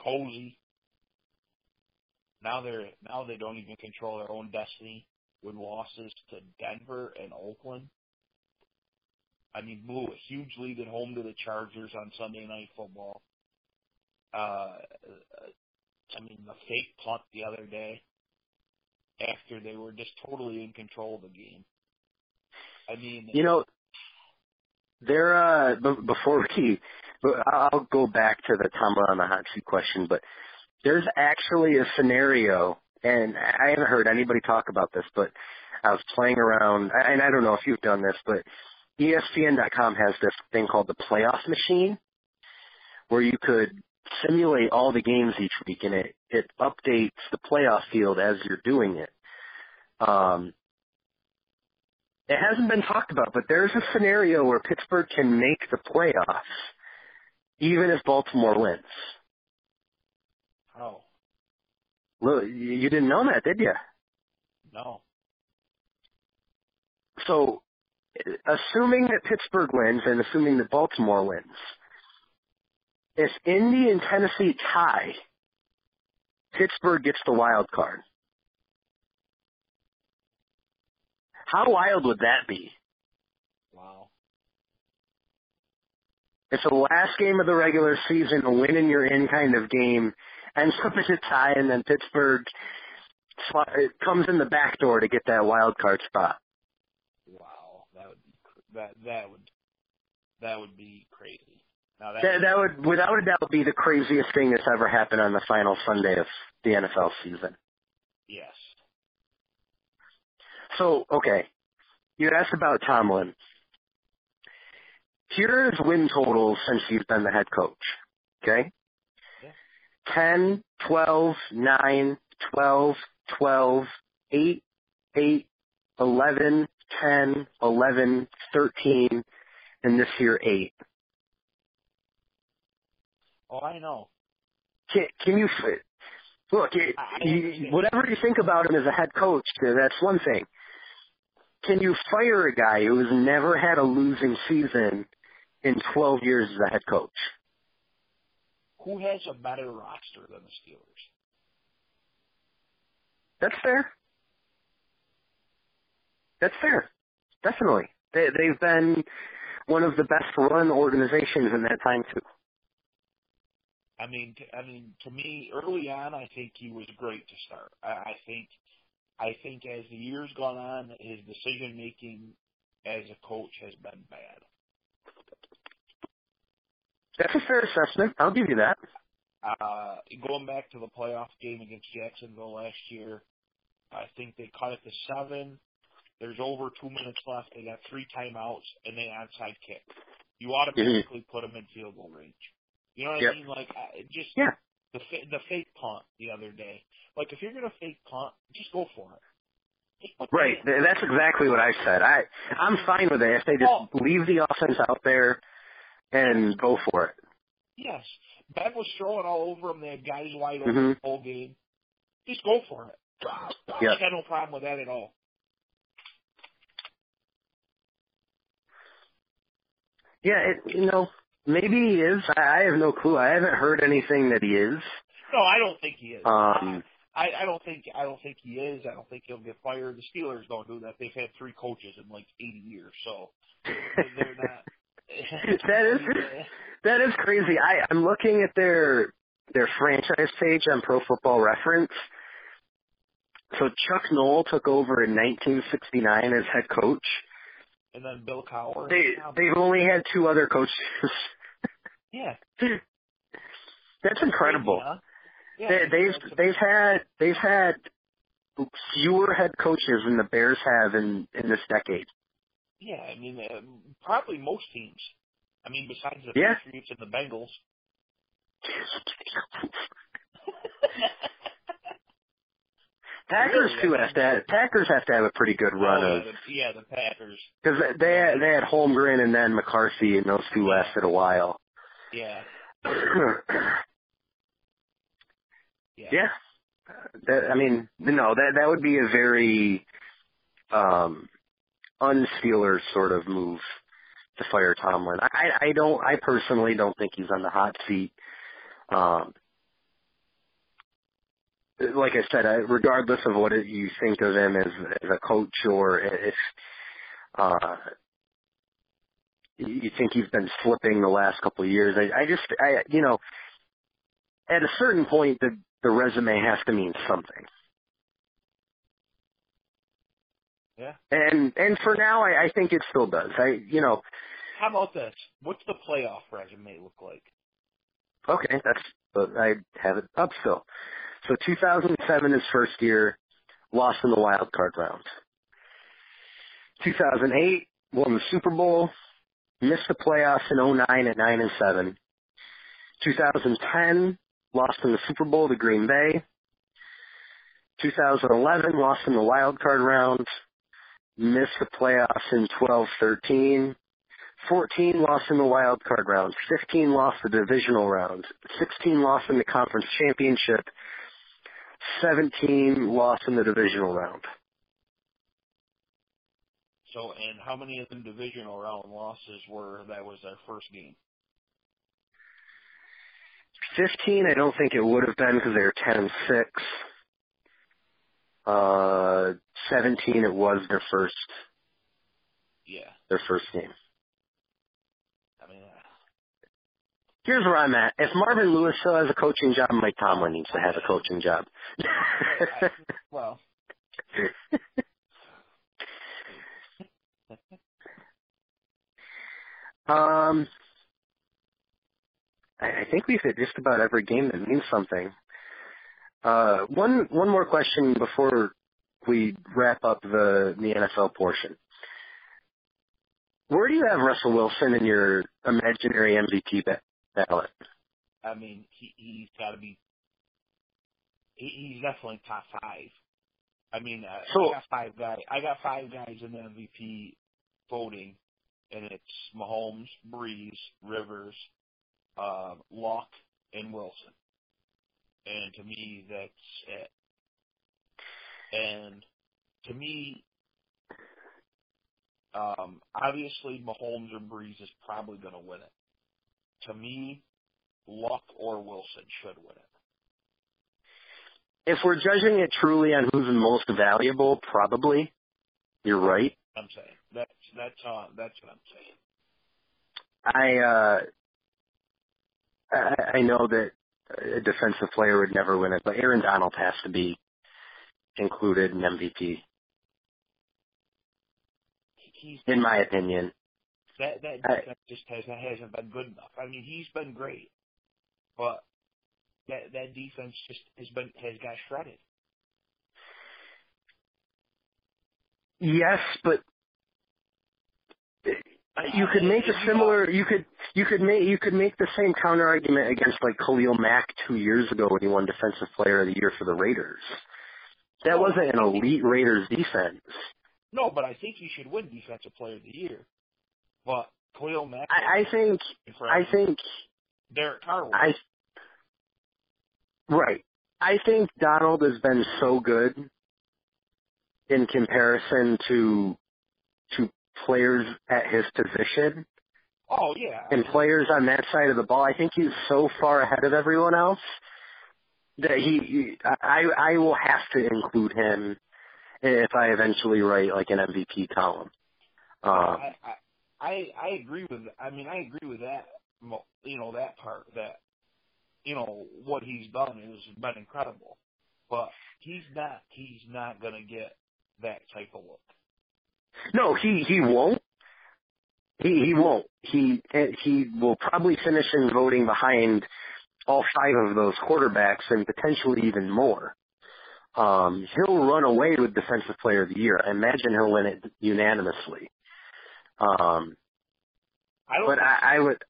cozy. Now they're now they don't even control their own destiny with losses to Denver and Oakland. I mean, blew a huge lead at home to the Chargers on Sunday Night Football. Uh, I mean, the fake punt the other day after they were just totally in control of the game. I mean, You know, there. Uh, b- before we, I'll go back to the Tomlin on the hot seat question. But there's actually a scenario, and I haven't heard anybody talk about this, but I was playing around, and I don't know if you've done this, but ESPN.com has this thing called the playoff machine, where you could simulate all the games each week, and it it updates the playoff field as you're doing it. Um, it hasn't been talked about, but there's a scenario where Pittsburgh can make the playoffs, even if Baltimore wins. Oh Look, you you didn't know that, did you? no, So, assuming that Pittsburgh wins and assuming that Baltimore wins, if Indy and Tennessee tie, Pittsburgh gets the wild card. How wild would that be? wow. It's the last game of the regular season, a win and you're in kind of game, ends up as a tie, and then Pittsburgh it comes in the back door to get that wild card spot. Wow, that would be cr- that that would that would be crazy. Now that, That, that would, without a doubt, be the craziest thing that's ever happened on the final Sunday of the NFL season. yes, So, okay, you asked about Tomlin. Here's win totals since you've been the head coach. Okay? Yeah. 10, 12, 9, 12, 12, 8, 8, 11, 10, 11, 13, and this year 8. oh I know. Can, can you, look, you, I- I you, whatever you think about him as a head coach, uh, that's one thing. Can you fire a guy who has never had a losing season in 12 years as a head coach? Who has a better roster than the Steelers? That's fair. That's fair. Definitely. They, they've been one of the best run organizations in that time too. I mean, t- I mean, to me, early on, I think he was great to start. I, I think, I think as the years gone on, his decision making as a coach has been bad. That's a fair assessment. I'll give you that. Uh, going back to the playoff game against Jacksonville last year, I think they cut it to seven. There's over two minutes left. They got three timeouts and they onside kick. You automatically put them in field goal range. You know what Yep. I mean? Like I- just Yeah. the the fake punt the other day. Like if you're gonna fake punt, just go for it. Right. it in. Th- That's exactly what I said. I I'm fine with it if they just leave the offense out there and go for it. Yes. Ben was throwing all over him. They had guys wide open the whole game. Just go for it. Yeah. I got no problem with that at all. Yeah, it, you know, maybe he is. I, I have no clue. I haven't heard anything that he is. No, I don't think he is. Um, I, I don't think I don't think he is. I don't think he'll get fired. The Steelers don't do that. They've had three coaches in like 80 years, so they're not. that is that is crazy. I I'm looking at their their franchise page on Pro Football Reference. So Chuck Noll took over in 1969 as head coach. And then Bill Cowher. They they've only had two other coaches. yeah. That's incredible. Yeah, They, they've they've had they've had fewer head coaches than the Bears have in in this decade. Yeah, I mean, uh, probably most teams. I mean, besides the Yeah. Patriots and the Bengals. Packers Really, too have to have, Packers have to have a pretty good run oh, of yeah, the, yeah, the Packers. because they had, they had Holmgren and then McCarthy and those two lasted a while. Yeah. yeah, that, I mean no that that would be a very um, unsteelers sort of move to fire Tomlin. I, I don't. I personally don't think he's on the hot seat. Um, like I said, I, regardless of what you think of him as, as a coach or if uh, you think he's been slipping the last couple of years, I, I just, I, you know, at a certain point, the the resume has to mean something. Yeah. And and for now, I, I think it still does. I, you know, How about this? What's the playoff resume look like? okay, that's but I have it up still. So 2007, is first year, lost in the wild card round. 2008, won the Super Bowl, missed the playoffs in 09 at 9 and 7. 2010, lost in the Super Bowl to Green Bay. 2011, lost in the wild card round, missed the playoffs in 12-13. 14 lost in the wild card round. 15 lost the divisional round. 16 lost in the conference championship. 17 lost in the divisional round. So, and how many of them divisional round losses were that was their first game? 15, I don't think it would have been because they were 10 and 6. Uh, 17, it was their first, Yeah. their first game. I mean, uh, Here's where I'm at. If Marvin Lewis still has a coaching job, Mike Tomlin needs to have a coaching job. I, well, um, I, I think we've hit just about every game that means something. Uh, one one more question before we wrap up the the NFL portion. Where do you have Russell Wilson in your imaginary MVP ba- ballot? I mean, he he's got to be. He, he's definitely top five. I mean, uh, So- I got five guys. I got five guys in the MVP voting, and it's Mahomes, Brees, Rivers, uh, Luck, and Wilson. And to me, that's it. And to me, um, obviously Mahomes or Brees is probably going to win it. To me, Luck or Wilson should win it. If we're judging it truly on who's the most valuable, probably. You're right. I'm saying that's that's uh, that's what I'm saying. I uh I, I know that a defensive player would never win it, but Aaron Donald has to be included in MVP, He's in my opinion. that that I- defense just hasn't hasn't been good enough. I mean, he's been great, but that that defense just has been has got shredded. Yes, but you could make a similar you could you could make you could make the same counter argument against like Khalil Mack two years ago when he won defensive player of the year for the Raiders. That wasn't an elite Raiders defense. No, but I think he should win Defensive Player of the Year. But Khalil Mack, I, I think I think Derek Carr. I right. I think Donald has been so good in comparison to to players at his position oh yeah, and players on that side of the ball. I think he's so far ahead of everyone else that he I I will have to include him if I eventually write like an MVP column. Um, I, I I agree with. I mean, I agree with that. You know that part that you know what he's done has been incredible, but he's not. He's not going to get that type of look. No, he he won't. He he won't. He he will probably finish in voting behind all five of those quarterbacks and potentially even more. Um, he'll run away with Defensive Player of the Year. I imagine he'll win it unanimously. Um, I but think I, I would.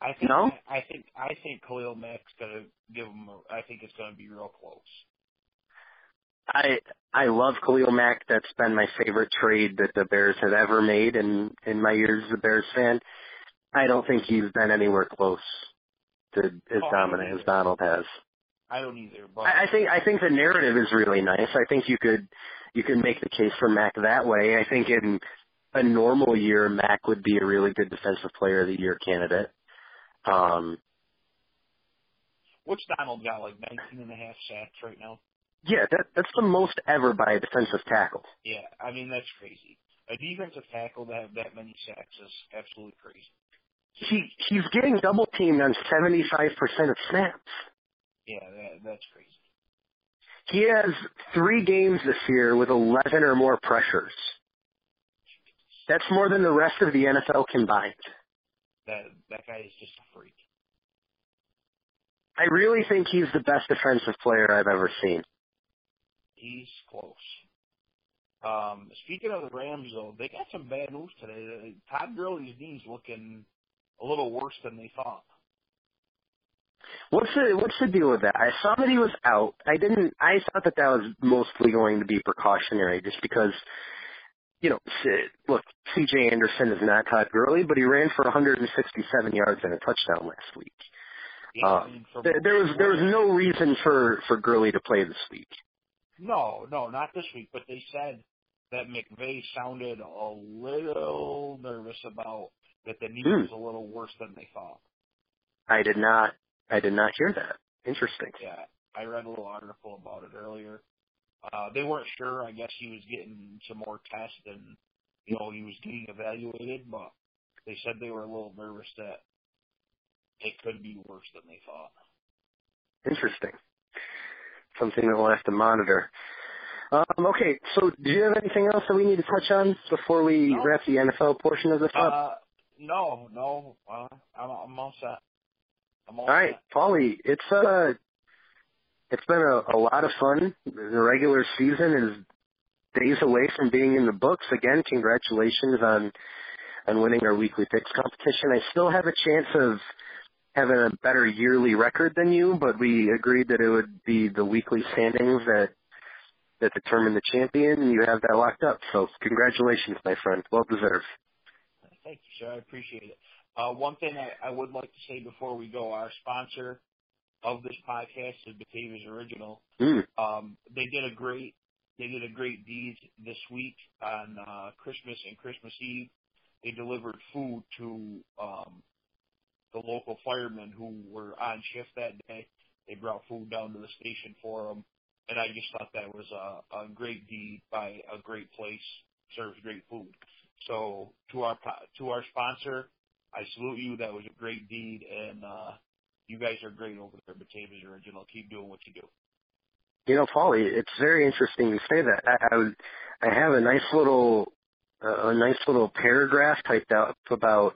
I think. No? I think. I think Khalil Mack's to give him. A, I think it's going to be real close. I I love Khalil Mack. That's been my favorite trade that the Bears have ever made in in my years as a Bears fan. I don't think he's been anywhere close to as Oh, dominant as. Donald has. I don't either. But I, I think I think the narrative is really nice. I think you could you can make the case for Mack that way. I think in a normal year, Mack would be a really good defensive player of the year candidate. Um, What's Donald got like 19 and a half sacks right now? Yeah, that that's the most ever by a defensive tackle. Yeah, I mean that's crazy. A defensive tackle to have that many sacks is absolutely crazy. He he's getting double teamed on seventy five percent of snaps. Yeah, that, that's crazy. He has three games this year with eleven or more pressures. That's more than the rest of the NFL combined. That that guy is just a freak. I really think he's the best defensive player I've ever seen. He's close. Um, speaking of the Rams, though, they got some bad news today. Todd Gurley's knee's looking a little worse than they thought. What's the what's the deal with that? I saw that he was out. I didn't. I thought that that was mostly going to be precautionary, just because. You know, look, C.J. Anderson is not Todd Gurley, but he ran for 167 yards and a touchdown last week. Uh, I mean, from There, there was there was no reason for for Gurley to play this week. No, no, not this week. But they said that McVay sounded a little nervous about that the knee Hmm. was a little worse than they thought. I did not. I did not hear that. Interesting. Yeah, I read a little article about it earlier. Uh, they weren't sure. I guess he was getting some more tests and, you know, he was getting evaluated, but they said they were a little nervous that it could be worse than they thought. Interesting. Something that we'll have to monitor. Um, okay, so do you have anything else that we need to touch on before we No. wrap the NFL portion of this up? Uh, no, no, uh, I'm, I'm all set. I'm all, All right, set. Paulie, it's uh it's been a, a lot of fun. The regular season is days away from being in the books. Again, congratulations on on winning our weekly picks competition. I still have a chance of having a better yearly record than you, but we agreed that it would be the weekly standings that that determine the champion, and you have that locked up. So congratulations, my friend. Well deserved. Thank you, sir. I appreciate it. Uh, one thing I, I would like to say before we go, our sponsor of this podcast is Batavia's Original. Mm. Um, they did a great they did a great deed this week on uh, Christmas and Christmas Eve. They delivered food to um, the local firemen who were on shift that day. They brought food down to the station for them, and I just thought that was a, a great deed by a great place serves great food. So to our to our sponsor, I salute you. That was a great deed, and uh, you guys are great over there, Batavia's Original. Keep doing what you do. You know, Paulie, it's very interesting you say that. I, I, would, I have a nice little, uh, a nice little paragraph typed out about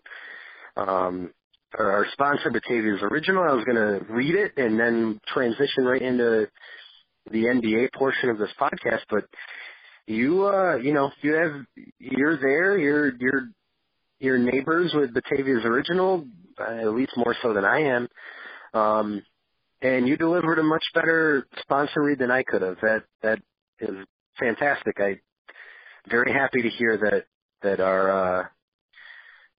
um, our our sponsor, Batavia's Original. I was going to read it and then transition right into the NBA portion of this podcast. But you, uh, you know, you have, you're there. You're, you're, you're neighbors with Batavia's Original, uh, at least more so than I am. Um, and you delivered a much better sponsor read than I could have. That that is fantastic. I very happy to hear that that our uh,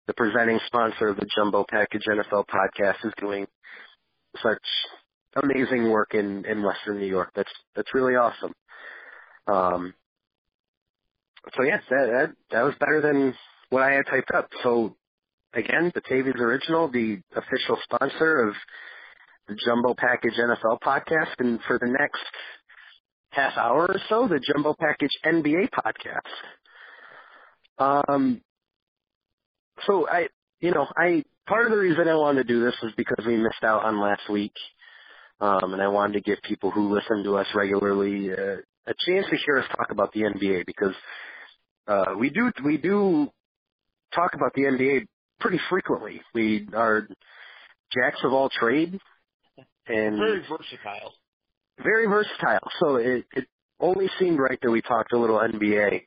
the presenting sponsor of the Jumbo Package NFL podcast is doing such amazing work in in Western New York. That's that's really awesome. Um, so yes, that that that was better than what I had typed up. So again, Batavia's Original, the official sponsor of the Jumbo Package NFL podcast, and for the next half hour or so, the Jumbo Package NBA podcast. Um, so I, you know, I part of the reason I wanted to do this was because we missed out on last week, um, and I wanted to give people who listen to us regularly uh, a chance to hear us talk about the NBA because uh, we do we do talk about the NBA pretty frequently. We are jacks of all trade and Very versatile. very versatile. So it, it only seemed right that we talked a little NBA.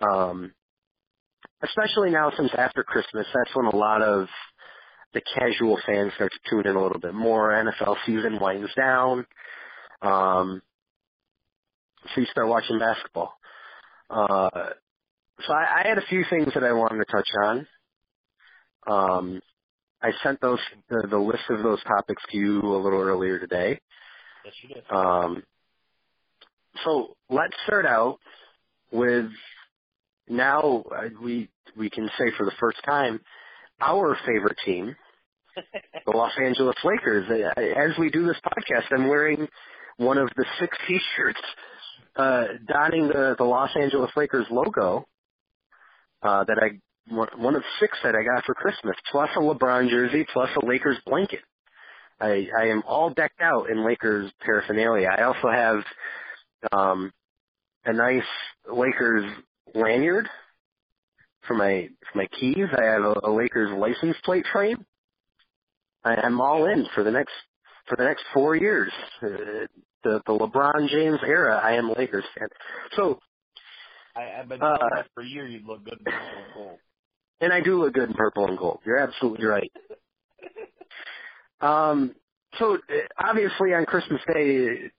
Um, especially now since after Christmas, that's when a lot of the casual fans start to tune in a little bit more. NFL season winds down. Um, so you start watching basketball. Uh, so I, I had a few things that I wanted to touch on. Um, I sent those the, the list of those topics to you a little earlier today. Yes, you did. Um, so let's start out with now uh, we we can say for the first time our favorite team, the Los Angeles Lakers. Uh, As we do this podcast, I'm wearing one of the six T-shirts uh, donning the the Los Angeles Lakers logo uh, that I one of six that I got for Christmas, plus a LeBron jersey, plus a Lakers blanket. I, I am all decked out in Lakers paraphernalia. I also have um, a nice Lakers lanyard for my for my keys. I have a, a Lakers license plate frame. I, I'm all in for the next for the next four years. Uh, the the LeBron James era. I am Lakers fan. So I, I've been Uh, telling for a year you'd look good in purple and gold. and I do look good in purple and gold. You're absolutely right. Um, so uh, obviously on Christmas Day, it,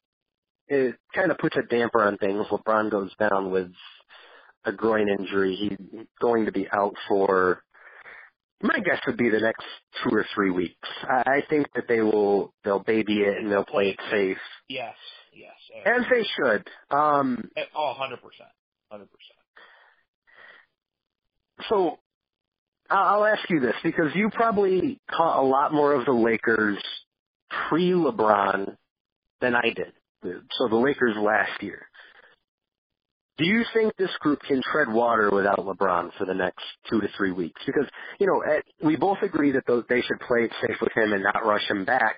it kind of puts a damper on things. LeBron goes down with a groin injury. He's going to be out for. My guess would be the next two or three weeks. I think that they will they'll baby it and they'll play it safe Yes, yes. as they should. Um, Eh, Oh, 100%. 100%. So I'll I'll ask you this because you probably caught a lot more of the Lakers pre-LeBron than I did. So the Lakers last year. Do you think this group can tread water without LeBron for the next two to three weeks? Because you know eh, we both agree that those, they should play it safe with him and not rush him back.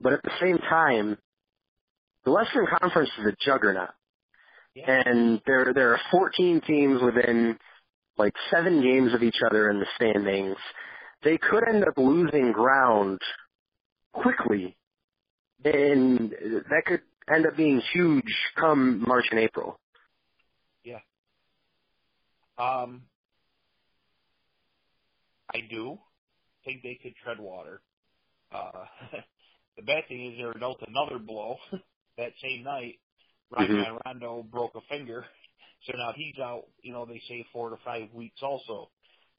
But at the same time, the Western Conference is a juggernaut, Yeah. and there there are 14 teams within like seven games of each other in the standings. They could end up losing ground quickly, and that could end up being huge come March and April. Um, I do think they could tread water. Uh, the bad thing is they were dealt another blow that same night. Rajon Rondo broke a finger, so now he's out. You know, they say four to five weeks also.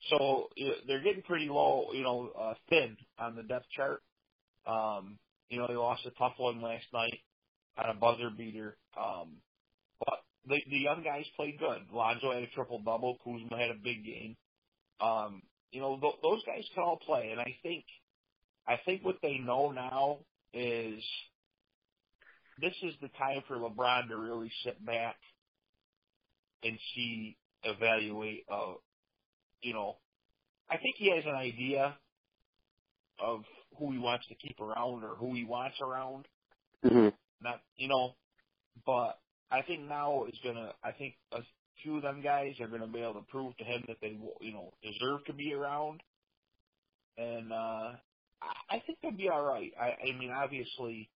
So uh, they're getting pretty low, you know, uh, thin on the depth chart. Um, you know, they lost a tough one last night on a buzzer beater. Um, the, the young guys played good. Lonzo had a triple double. Kuzma had a big game. Um, you know, th- those guys can all play, and I think, I think what they know now is this is the time for LeBron to really sit back and see, evaluate. Uh, you know, I think he has an idea of who he wants to keep around or who he wants around hmm not you know, but I think now is gonna. I think a few of them guys are gonna be able to prove to him that they you know deserve to be around, and uh I think they'll be all right. I, I mean, obviously,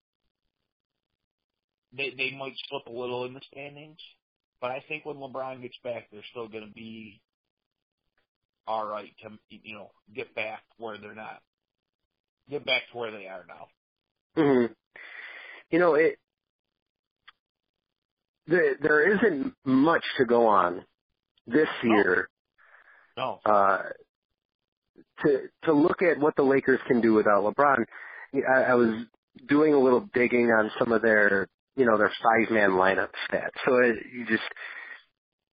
they they might slip a little in the standings, but I think when LeBron gets back, they're still gonna be all right to you know get back where they're not, get back to where they are now. hmm You know, it. The, there isn't much to go on this No. year No, uh, to to look at what the Lakers can do without LeBron. I, I was doing a little digging on some of their you know their five man lineup stats. So it, you just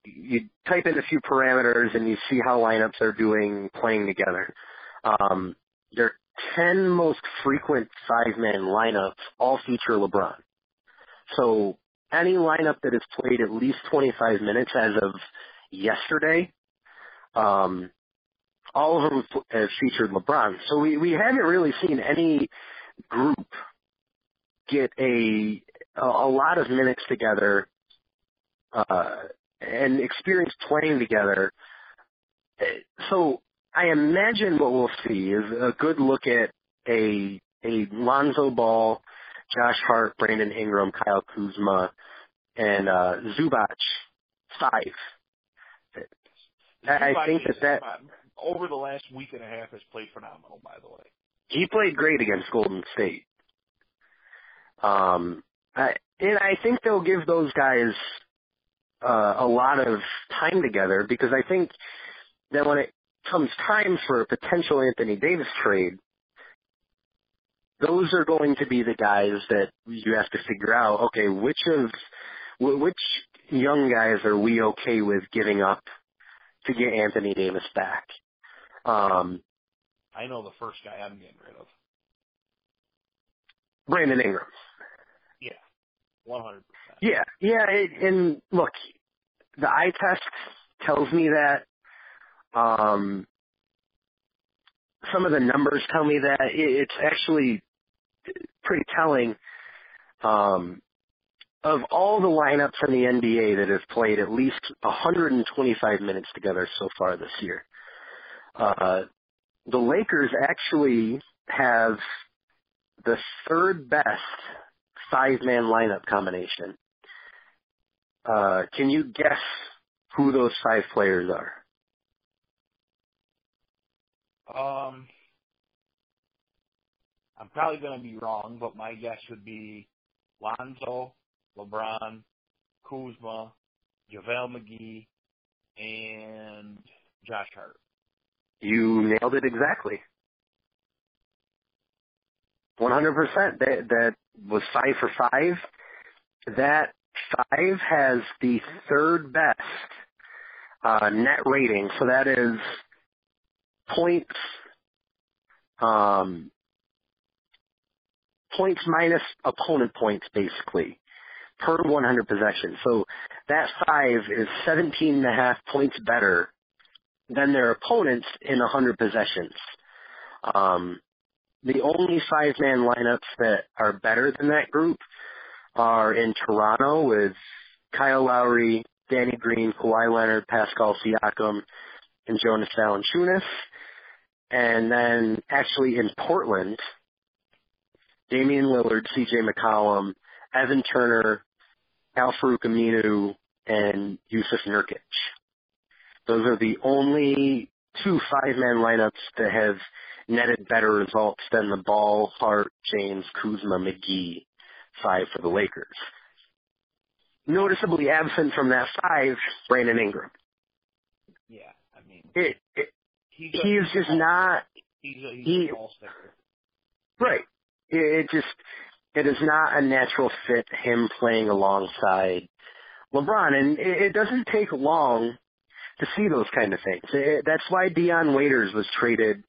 you type in a few parameters and you see how lineups are doing playing together. Um, their ten most frequent five man lineups all feature LeBron. So any lineup that has played at least 25 minutes as of yesterday um, all of them have featured LeBron. So we, we haven't really seen any group get a a, lot of minutes together uh, and experience playing together. So I imagine what we'll see is a good look at a a Lonzo Ball, Josh Hart, Brandon Ingram, Kyle Kuzma, and uh, Zubac five. I- I think that that- over the last week and a half has played phenomenal. By the way, he played great against Golden State. Um, I, and I think they'll give those guys uh, a lot of time together because I think that when it comes time for a potential Anthony Davis trade, those are going to be the guys that you have to figure out. Okay, which of which young guys are we okay with giving up to get Anthony Davis back? Um, I know the first guy I'm getting rid of. Brandon Ingram. Yeah, 100%. Yeah, yeah, it, and look, the eye test tells me that. Um, some of the numbers tell me that it, it's actually pretty telling. Um, of all the lineups in the NBA that have played at least 125 minutes together so far this year, uh, the Lakers actually have the third best five-man lineup combination. Uh, can you guess who those five players are? Um, I'm probably going to be wrong, but my guess would be Lonzo, LeBron, Kuzma, JaVale McGee, and Josh Hart. You nailed it exactly. 100%. That, that was five for five. That five has the third best uh, net rating. So that is points, um, points minus opponent points, basically, per 100 possessions. So that five is 17 and a half points better than their opponents in 100 possessions. Um, the only five-man lineups that are better than that group are in Toronto with Kyle Lowry, Danny Green, Kawhi Leonard, Pascal Siakam, and Jonas Valanciunas. And then actually in Portland, Damian Lillard, CJ McCollum, Evan Turner, Al-Farouq Aminu, and Jusuf Nurkic. Those are the only two five-man lineups that have netted better results than the Ball, Hart, James, Kuzma, McGee five for the Lakers. Noticeably absent from that five, Brandon Ingram. Yeah, I mean, It, it, he's he is just not he's a, he's he- a ball sticker. right. It, it just it is not a natural fit him playing alongside LeBron, and it, it doesn't take long to see those kind of things. It, that's why Dion Waiters was traded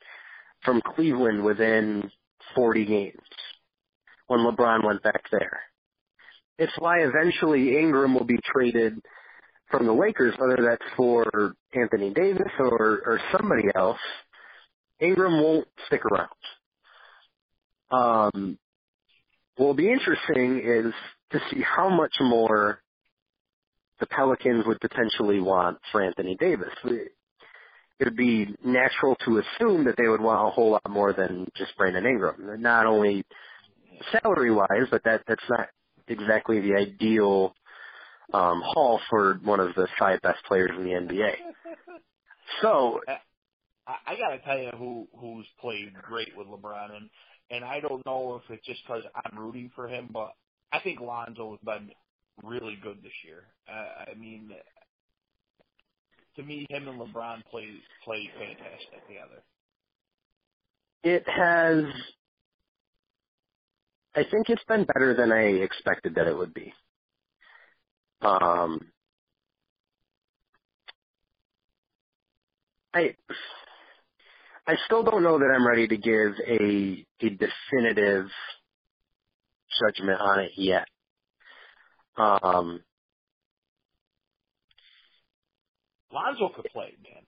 from Cleveland within 40 games when LeBron went back there. It's why eventually Ingram will be traded from the Lakers, whether that's for Anthony Davis or, or somebody else. Ingram won't stick around. Um, what will be interesting is to see how much more the Pelicans would potentially want for Anthony Davis. It would be natural to assume that they would want a whole lot more than just Brandon Ingram. Not only salary wise, but that that's not exactly the ideal um, haul for one of the five best players in the NBA. So I, I got to tell you who who's played great with LeBron, and and I don't know if it's just because I'm rooting for him, but I think Lonzo has been really good this year. Uh, I mean, to me, him and LeBron play play fantastic together. it has. I think it's been better than I expected that it would be. Um, I I still don't know that I'm ready to give a a definitive judgment on it yet. Um, Lonzo could play, man.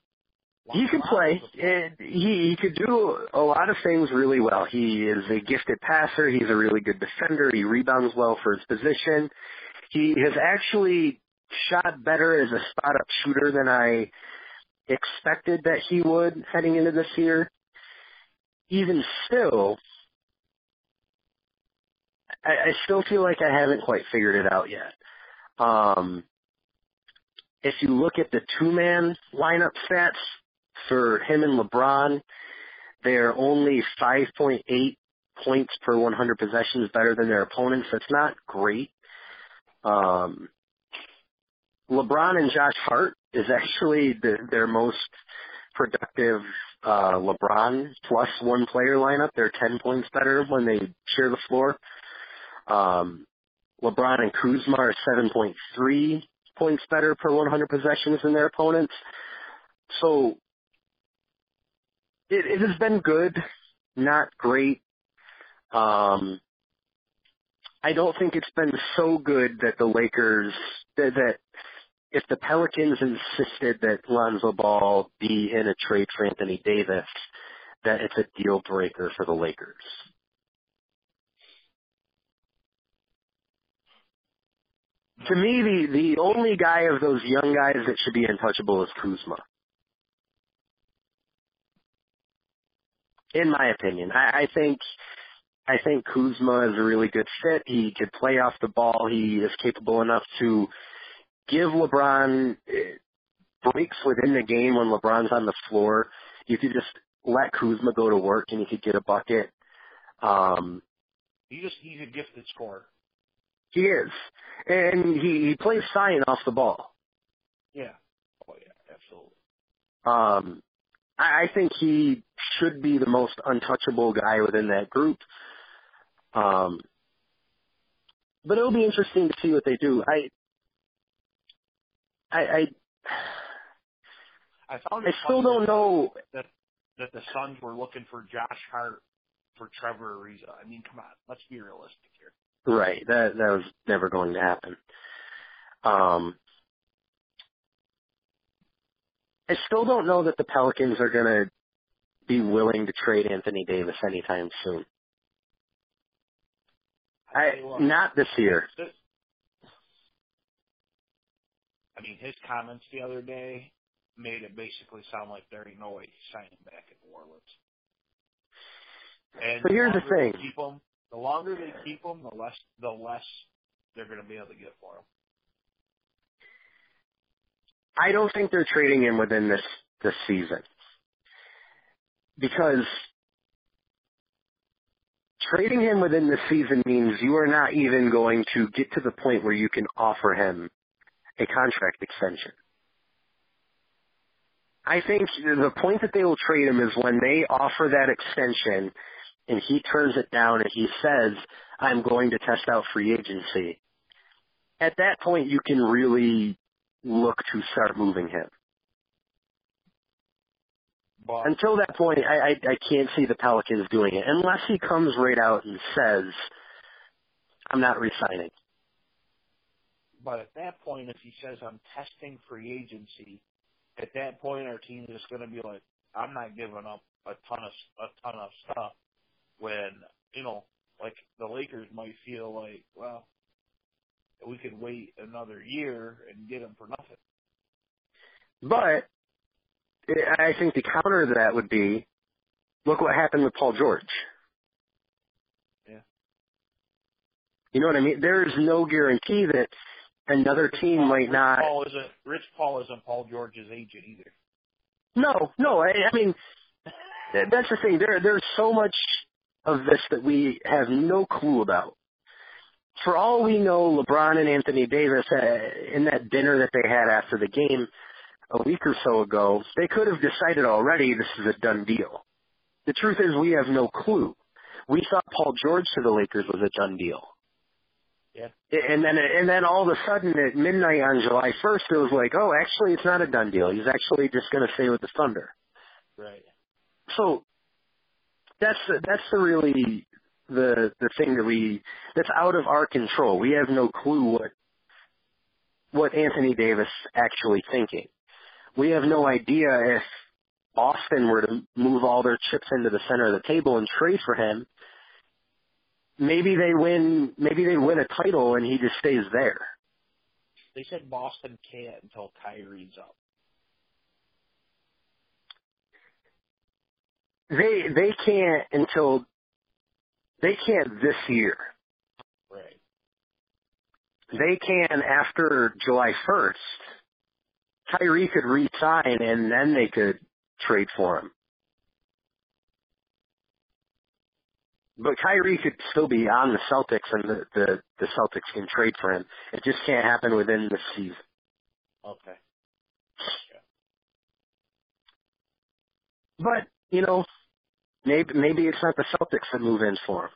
he could play. could play. And he he could do a lot of things really well. He is a gifted passer. He's a really good defender. He rebounds well for his position. He has actually shot better as a spot up shooter than I expected that he would heading into this year. Even still, I, I still feel like I haven't quite figured it out yet. Um, if you look at the two-man lineup stats for him and LeBron, they're only 5.8 points per 100 possessions better than their opponents. That's not great. Um, LeBron and Josh Hart is actually the, their most productive uh, LeBron plus one player lineup. They're 10 points better when they share the floor. Um, LeBron and Kuzma are 7.3 points better per 100 possessions than their opponents. So it, it has been good, not great. Um, I don't think it's been so good that the Lakers that, that if the Pelicans insisted that Lonzo Ball be in a trade for Anthony Davis, that it's a deal breaker for the Lakers. To me, the the only guy of those young guys that should be untouchable is Kuzma. In my opinion, I, I think I think Kuzma is a really good fit. He could play off the ball. He is capable enough to give LeBron eh, breaks within the game when LeBron's on the floor. You could just let Kuzma go to work and he could get a bucket. Um, He just he's a gifted scorer. he is, and he he plays fine off the ball. Yeah. Oh yeah, absolutely. Um, I, I think he should be the most untouchable guy within that group. Um, but it'll be interesting to see what they do. I, I, I, I I still don't know. that that the Suns were looking for Josh Hart for Trevor Ariza. I mean, come on, let's be realistic here. Right, that that was never going to happen. Um, I still don't know that the Pelicans are going to be willing to trade Anthony Davis anytime soon. I I tell you what, not this year. this- I mean, his comments the other day made it basically sound like there ain't no way he's signing back in New Orleans. And But here's the they thing. keep him, the longer they keep him, the less the less they're going to be able to get for him. I don't think they're trading him within this this season because trading him within the season means you are not even going to get to the point where you can offer him a contract extension. I think the point that they will trade him is when they offer that extension and he turns it down and he says, I'm going to test out free agency. At that point, you can really look to start moving him. But Until that point, I, I, I can't see the Pelicans doing it unless he comes right out and says, I'm not resigning. But at that point, if he says I'm testing free agency, at that point our team is going to be like, I'm not giving up a ton of a ton of stuff. When you know, like the Lakers might feel like, well, we could wait another year and get him for nothing. But I think the counter to that would be, look what happened with Paul George. Yeah. You know what I mean? There is no guarantee that another team Paul- might Rich not. Paul isn't Rich Paul isn't Paul George's agent either. No, no. I, I mean, that's the thing. There, there's so much of this that we have no clue about. For all we know, LeBron and Anthony Davis uh, in that dinner that they had after the game a week or so ago, they could have decided already this is a done deal. The truth is, we have no clue. We thought Paul George to the Lakers was a done deal. Yeah. And then, and then all of a sudden at midnight on July 1st, it was like, oh, actually, it's not a done deal. He's actually just going to stay with the Thunder Right. so that's the, that's the really the the thing that we that's out of our control. We have no clue what what Anthony Davis actually thinking. We have no idea if Boston were to move all their chips into the center of the table and trade for him. Maybe they win. Maybe they win a title and he just stays there. They said Boston can't until Kyrie's up. They they can't until they can't this year. Right. they can after July 1st. Kyrie could re-sign and then they could trade for him. But Kyrie could still be on the Celtics and the, the, the Celtics can trade for him. It just can't happen within the season. Okay. But, you know, maybe, maybe it's not the Celtics that move in for him.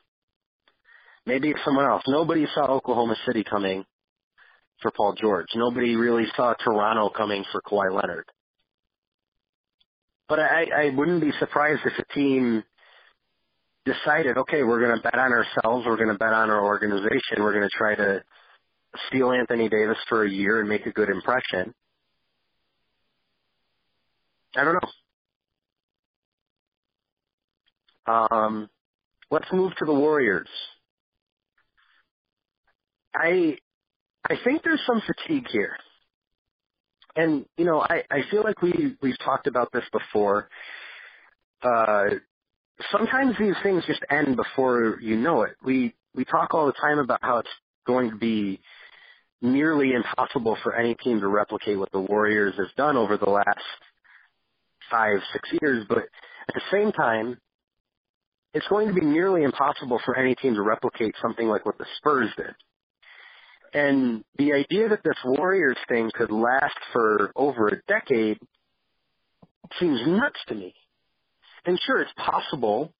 Maybe it's someone else. Nobody saw Oklahoma City coming for Paul George. Nobody really saw Toronto coming for Kawhi Leonard. But I, I wouldn't be surprised if a team decided, okay, we're going to bet on ourselves, we're going to bet on our organization, we're going to try to steal Anthony Davis for a year and make a good impression. I don't know. Um, let's move to the Warriors. I I think there's some fatigue here. And, you know, I, I feel like we, we've talked about this before. Uh, sometimes these things just end before you know it. We, we talk all the time about how it's going to be nearly impossible for any team to replicate what the Warriors have done over the last five, six years, but at the same time, it's going to be nearly impossible for any team to replicate something like what the Spurs did. And the idea that this Warriors thing could last for over a decade seems nuts to me. And sure, it's possible,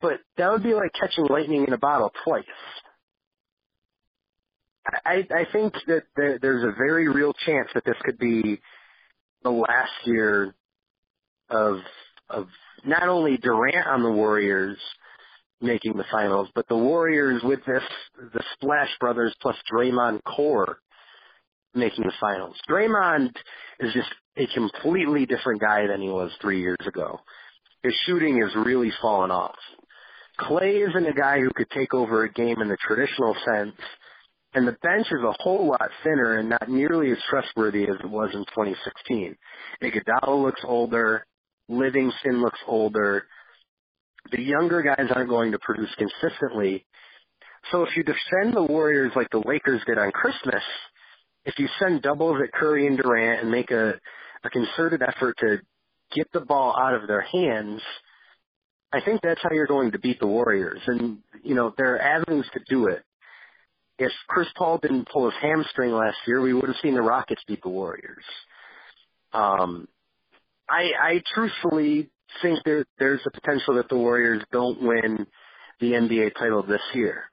but that would be like catching lightning in a bottle twice. I, I think that there, there's a very real chance that this could be the last year of of not only Durant on the Warriors, making the finals, but the Warriors with this the Splash Brothers plus Draymond core making the finals. Draymond is just a completely different guy than he was three years ago. His shooting has really fallen off. Clay isn't a guy who could take over a game in the traditional sense, and the bench is a whole lot thinner and not nearly as trustworthy as it was in 2016. Iguodala looks older. Livingston looks older the younger guys aren't going to produce consistently. So if you defend the Warriors like the Lakers did on Christmas, if you send doubles at Curry and Durant and make a, a concerted effort to get the ball out of their hands, I think that's how you're going to beat the Warriors. And, you know, there are avenues to do it. If Chris Paul didn't pull his hamstring last year, we would have seen the Rockets beat the Warriors. Um, I, I truthfully think there, there's a potential that the Warriors don't win the NBA title this year.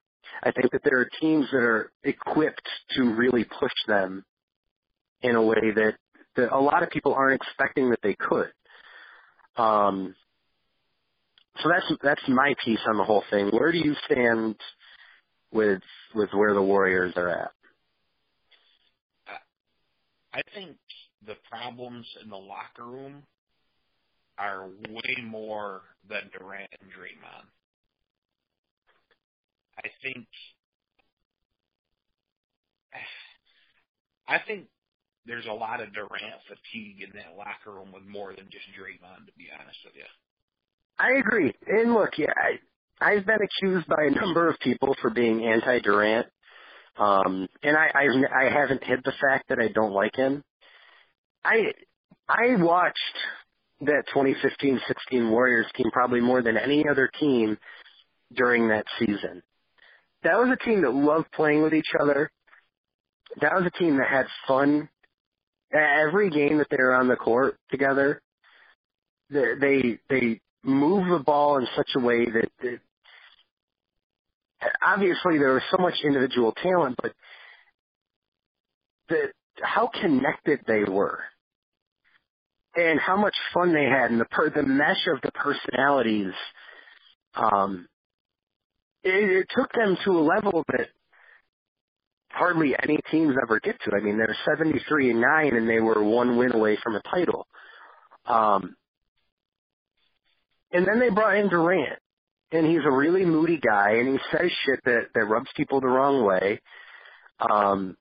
I think that there are teams that are equipped to really push them in a way that, that a lot of people aren't expecting that they could. Um, so that's that's my piece on the whole thing. Where do you stand with with where the Warriors are at? I think the problems in the locker room are way more than Durant and Draymond. I think I think there's a lot of Durant fatigue in that locker room with more than just Draymond, to be honest with you. I agree. And look, yeah, I, I've been accused by a number of people for being anti-Durant, um, and I, I I haven't hid the fact that I don't like him. I I watched that 2015-16 Warriors team probably more than any other team during that season. That was a team that loved playing with each other. That was a team that had fun. Every game that they were on the court together, they they, they move the ball in such a way that, that obviously there was so much individual talent, but the how connected they were and how much fun they had and the per- the mesh of the personalities um it, it took them to a level that hardly any teams ever get to. I mean, they're 73 and 9 and they were one win away from a title. Um and then they brought in Durant and he's a really moody guy and he says shit that that rubs people the wrong way. Um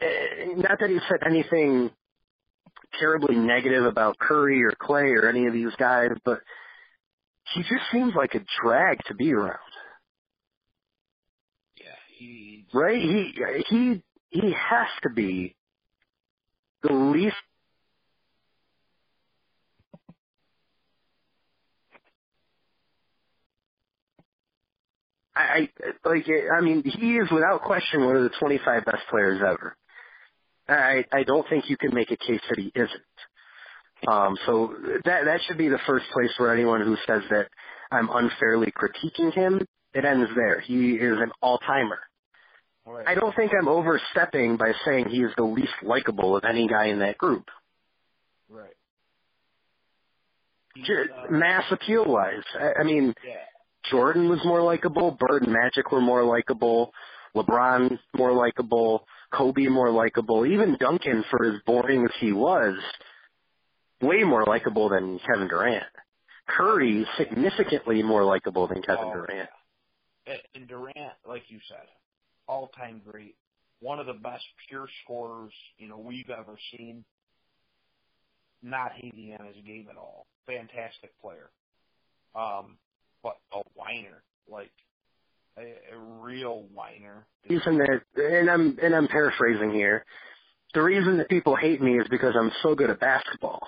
eh, not that he said anything terribly negative about Curry or Clay or any of these guys, but he just seems like a drag to be around. Yeah, he right. He he he has to be the least. I, I like. I mean, he is without question one of the 25 best players ever. I, I don't think you can make a case that he isn't. Um, so that that should be the first place where anyone who says that I'm unfairly critiquing him, it ends there. He is an all timer. Right. I don't think I'm overstepping by saying he is the least likable of any guy in that group. Right. Uh, Mass appeal wise, I, I mean, yeah. Jordan was more likable, Bird and Magic were more likable, LeBron more likable, Kobe more likable, even Duncan, for as boring as he was, way more likable than Kevin Durant. Curry is significantly more likable than Kevin Oh, Durant. And- And Durant, like you said, all time great. One of the best pure scorers, you know, we've ever seen. Not hating on his game at all. Fantastic player. Um, but a whiner, like a, a real whiner. reason that, and I'm and I'm paraphrasing here. The reason that people hate me is because I'm so good at basketball.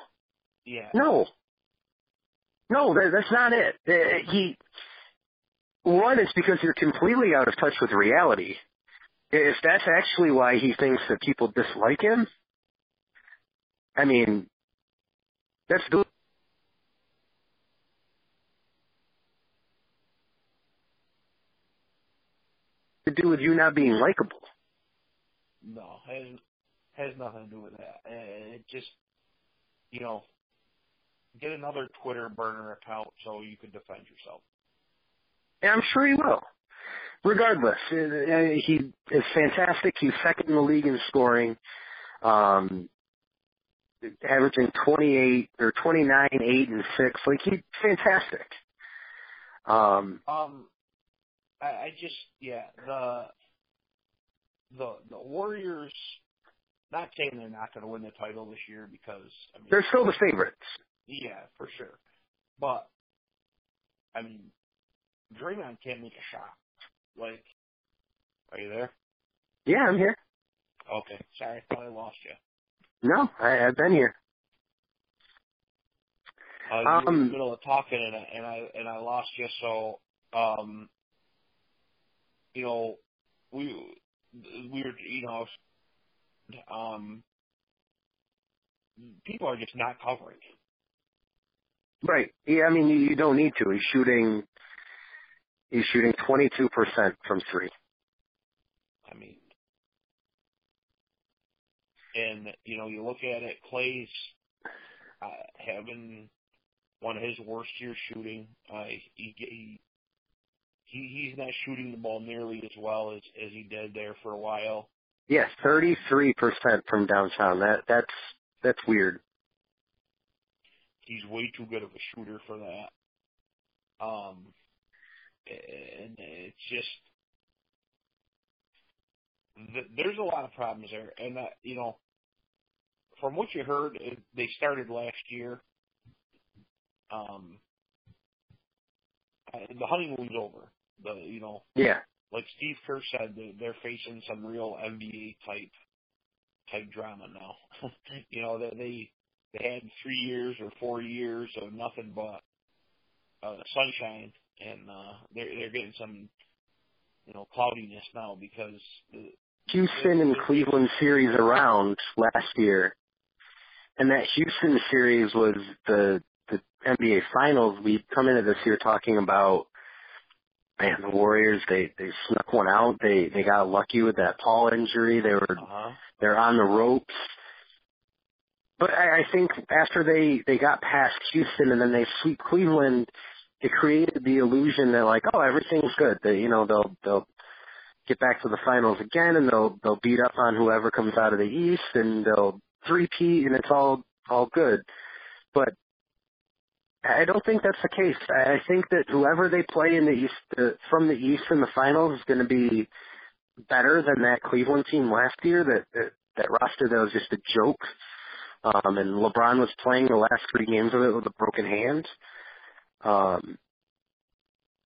Yeah. No, no, that, that's not it. Uh, He one is because you're completely out of touch with reality. If that's actually why he thinks that people dislike him, I mean, that's the to do with you not being likable. No, has has nothing to do with that. It just, you know, get another Twitter burner account so you can defend yourself. And I'm sure he will. Regardless, uh, uh, he is fantastic. He's second in the league in scoring, um, averaging 28 or 29, 8, and 6. Like, he's fantastic. Um, Um, I, I just yeah the the the Warriors. Not saying they're not going to win the title this year because I mean they're still the favorites. Yeah for sure, but I mean Draymond can't make a shot. Like, are you there? Yeah, I'm here. Okay, sorry, I thought I lost you. No, I, I've been here. Uh, you were in Um, the middle of talking and I, and I and I lost you. So, um, you know, we we were you know, um, people are just not covering. Right. Yeah, I mean, you, you don't need to. He's shooting, he's shooting 22% from three. I mean, and you know, you look at it, Clay's uh, having one of his worst years shooting. Uh, he, he he he's not shooting the ball nearly as well as as he did there for a while. Yes, 33% from downtown. That, that's, that's weird. He's way too good of a shooter for that. Um, and it's just there's a lot of problems there, and uh, you know, from what you heard, it, they started last year. Um, uh, the honeymoon's over. The you know, Yeah. like Steve Kerr said, they- they're facing some real NBA type type drama now. you know, they they they had three years or four years of nothing but uh, sunshine, and uh, they're they're getting some you know cloudiness now because the, Houston and Cleveland series around last year, and that Houston series was the the NBA Finals. We come into this year talking about man, the Warriors. They they snuck one out. They they got lucky with that Paul injury. They were uh-huh. they're on the ropes. But I, I think after they they got past Houston and then they sweep Cleveland, it created the illusion that like oh everything's good. They you know they'll they'll get back to the finals again and they'll they'll beat up on whoever comes out of the East and they'll three-peat and it's all all good. But I don't think that's the case. I think that whoever they play in the East uh, from the East in the finals is going to be better than that Cleveland team last year. That that, that roster that was just a joke. Um, and LeBron was playing the last three games of it with a broken hand. Um,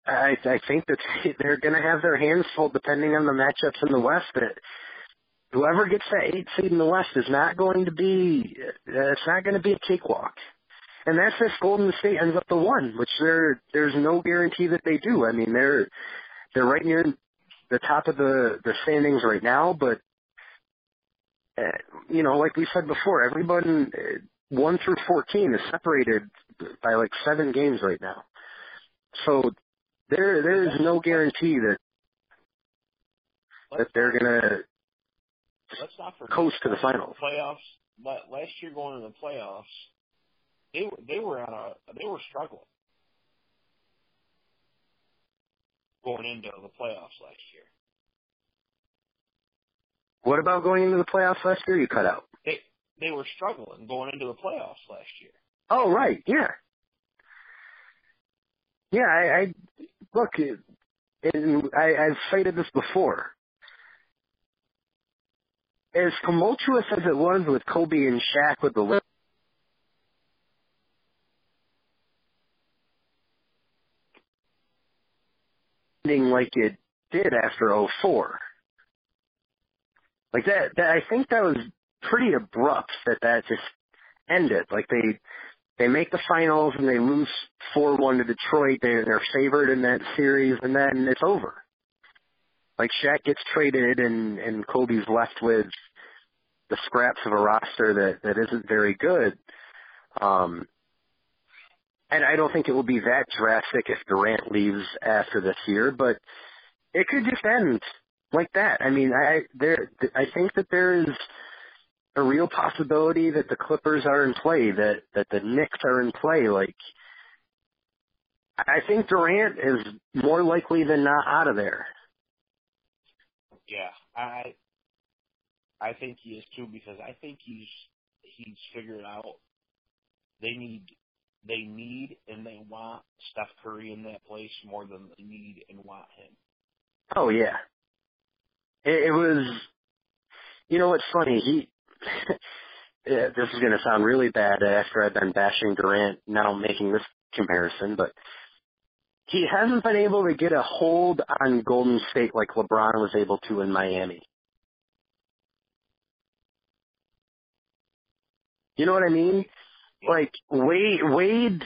I, I think that they're going to have their hands full depending on the matchups in the West. That whoever gets that eight seed in the West is not going to be. Uh, it's not going to be a cakewalk. And that's if Golden State ends up the one, which there there's no guarantee that they do. I mean, they're they're right near the top of the the standings right now, but you know, like we said before, everyone uh, one through fourteen is separated by like seven games right now. So there there is no guarantee that that they're gonna let's not forget coast to the finals. playoffs. But last year going into the playoffs, they they were on a they were struggling going into the playoffs last year. What about going into the playoffs last year? You cut out. They they were struggling going into the playoffs last year. Oh right, yeah, yeah. I, I look. It, and I, I've cited this before. As tumultuous as it was with Kobe and Shaq with the ending like it did after '04. Like that, that, I think that was pretty abrupt that that just ended. Like they, they make the finals and they lose 4-1 to Detroit. They're, they're favored in that series and then it's over. Like Shaq gets traded and, and Kobe's left with the scraps of a roster that, that isn't very good. Um, and I don't think it will be that drastic if Durant leaves after this year, but it could just end like that. I mean, I there I think that there is a real possibility that the Clippers are in play, that that the Knicks are in play. Like, I think Durant is more likely than not out of there. Yeah, I I think he is too because I think he's he's figured out they need they need and they want Steph Curry in that place more than they need and want him. Oh yeah, it, it was. You know what's funny? He. this is going to sound really bad after I've been bashing Durant now making this comparison, but he hasn't been able to get a hold on Golden State like LeBron was able to in Miami. You know what I mean? Like Wade, Wade,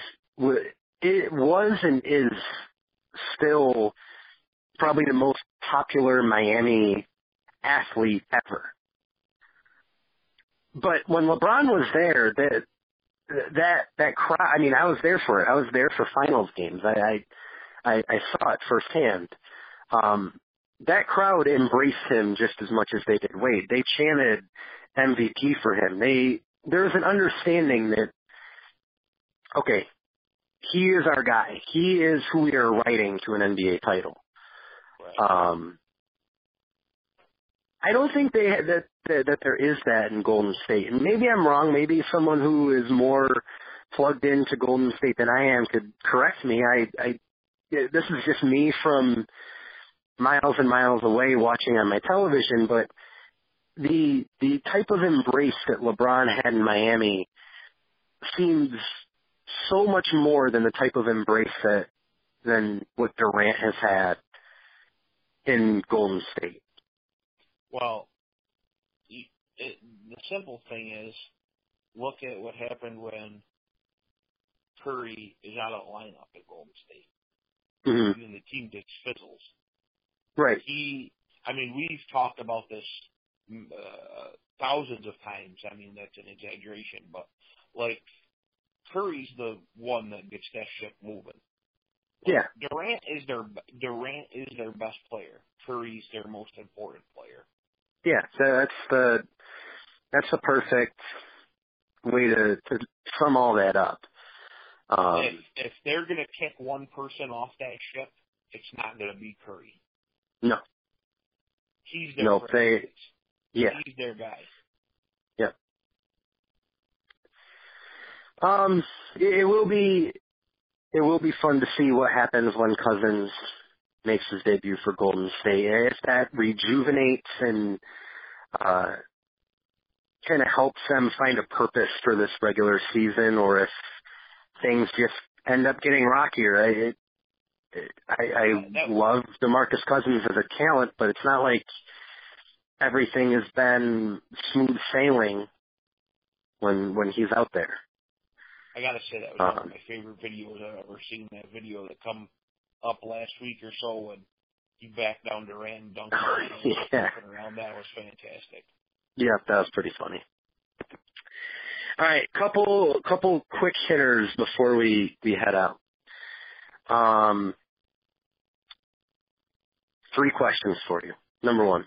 it was and is still probably the most popular Miami athlete ever. But when LeBron was there, that that that crowd. I mean, I was there for it. I was there for finals games. I I I, I saw it firsthand. Um, that crowd embraced him just as much as they did Wade. They chanted MVP for him. They there was an understanding that okay, he is our guy. He is who we are writing to an NBA title. Right. Um, I don't think they that, that that there is that in Golden State, and maybe I'm wrong. Maybe someone who is more plugged into Golden State than I am could correct me. I, I this is just me from miles and miles away watching on my television, but the the type of embrace that LeBron had in Miami seems so much more than the type of embrace that than what Durant has had in Golden State. Well, it, the simple thing is, look at what happened when Curry is out of lineup at Golden State. Mm-hmm. And the team gets fizzles. Right. He, I mean, we've talked about this uh, thousands of times. I mean, that's an exaggeration, but like Curry's the one that gets that ship moving. Yeah. Durant is their Durant is their best player. Curry's their most important player. Yeah, so that's the that's the perfect way to, to sum all that up. Um, if if they're gonna kick one person off that ship, it's not gonna be Curry. no, He's their no, they, yeah, He's their guy. Um, it, it will be it will be fun to see what happens when Cousins makes his debut for Golden State. If that rejuvenates and uh, kind of helps them find a purpose for this regular season, or if things just end up getting rockier. I, it, I, I love DeMarcus Cousins as a talent, but it's not like everything has been smooth sailing when when he's out there. I gotta say that was Uh-huh. one of my favorite videos I've ever seen. That video that come up last week or so when he backed down Durant and dunked on him and Yeah. around. That was fantastic. Yeah, that was pretty funny. All right, couple couple quick hitters before we we head out. Um, three questions for you. Number one,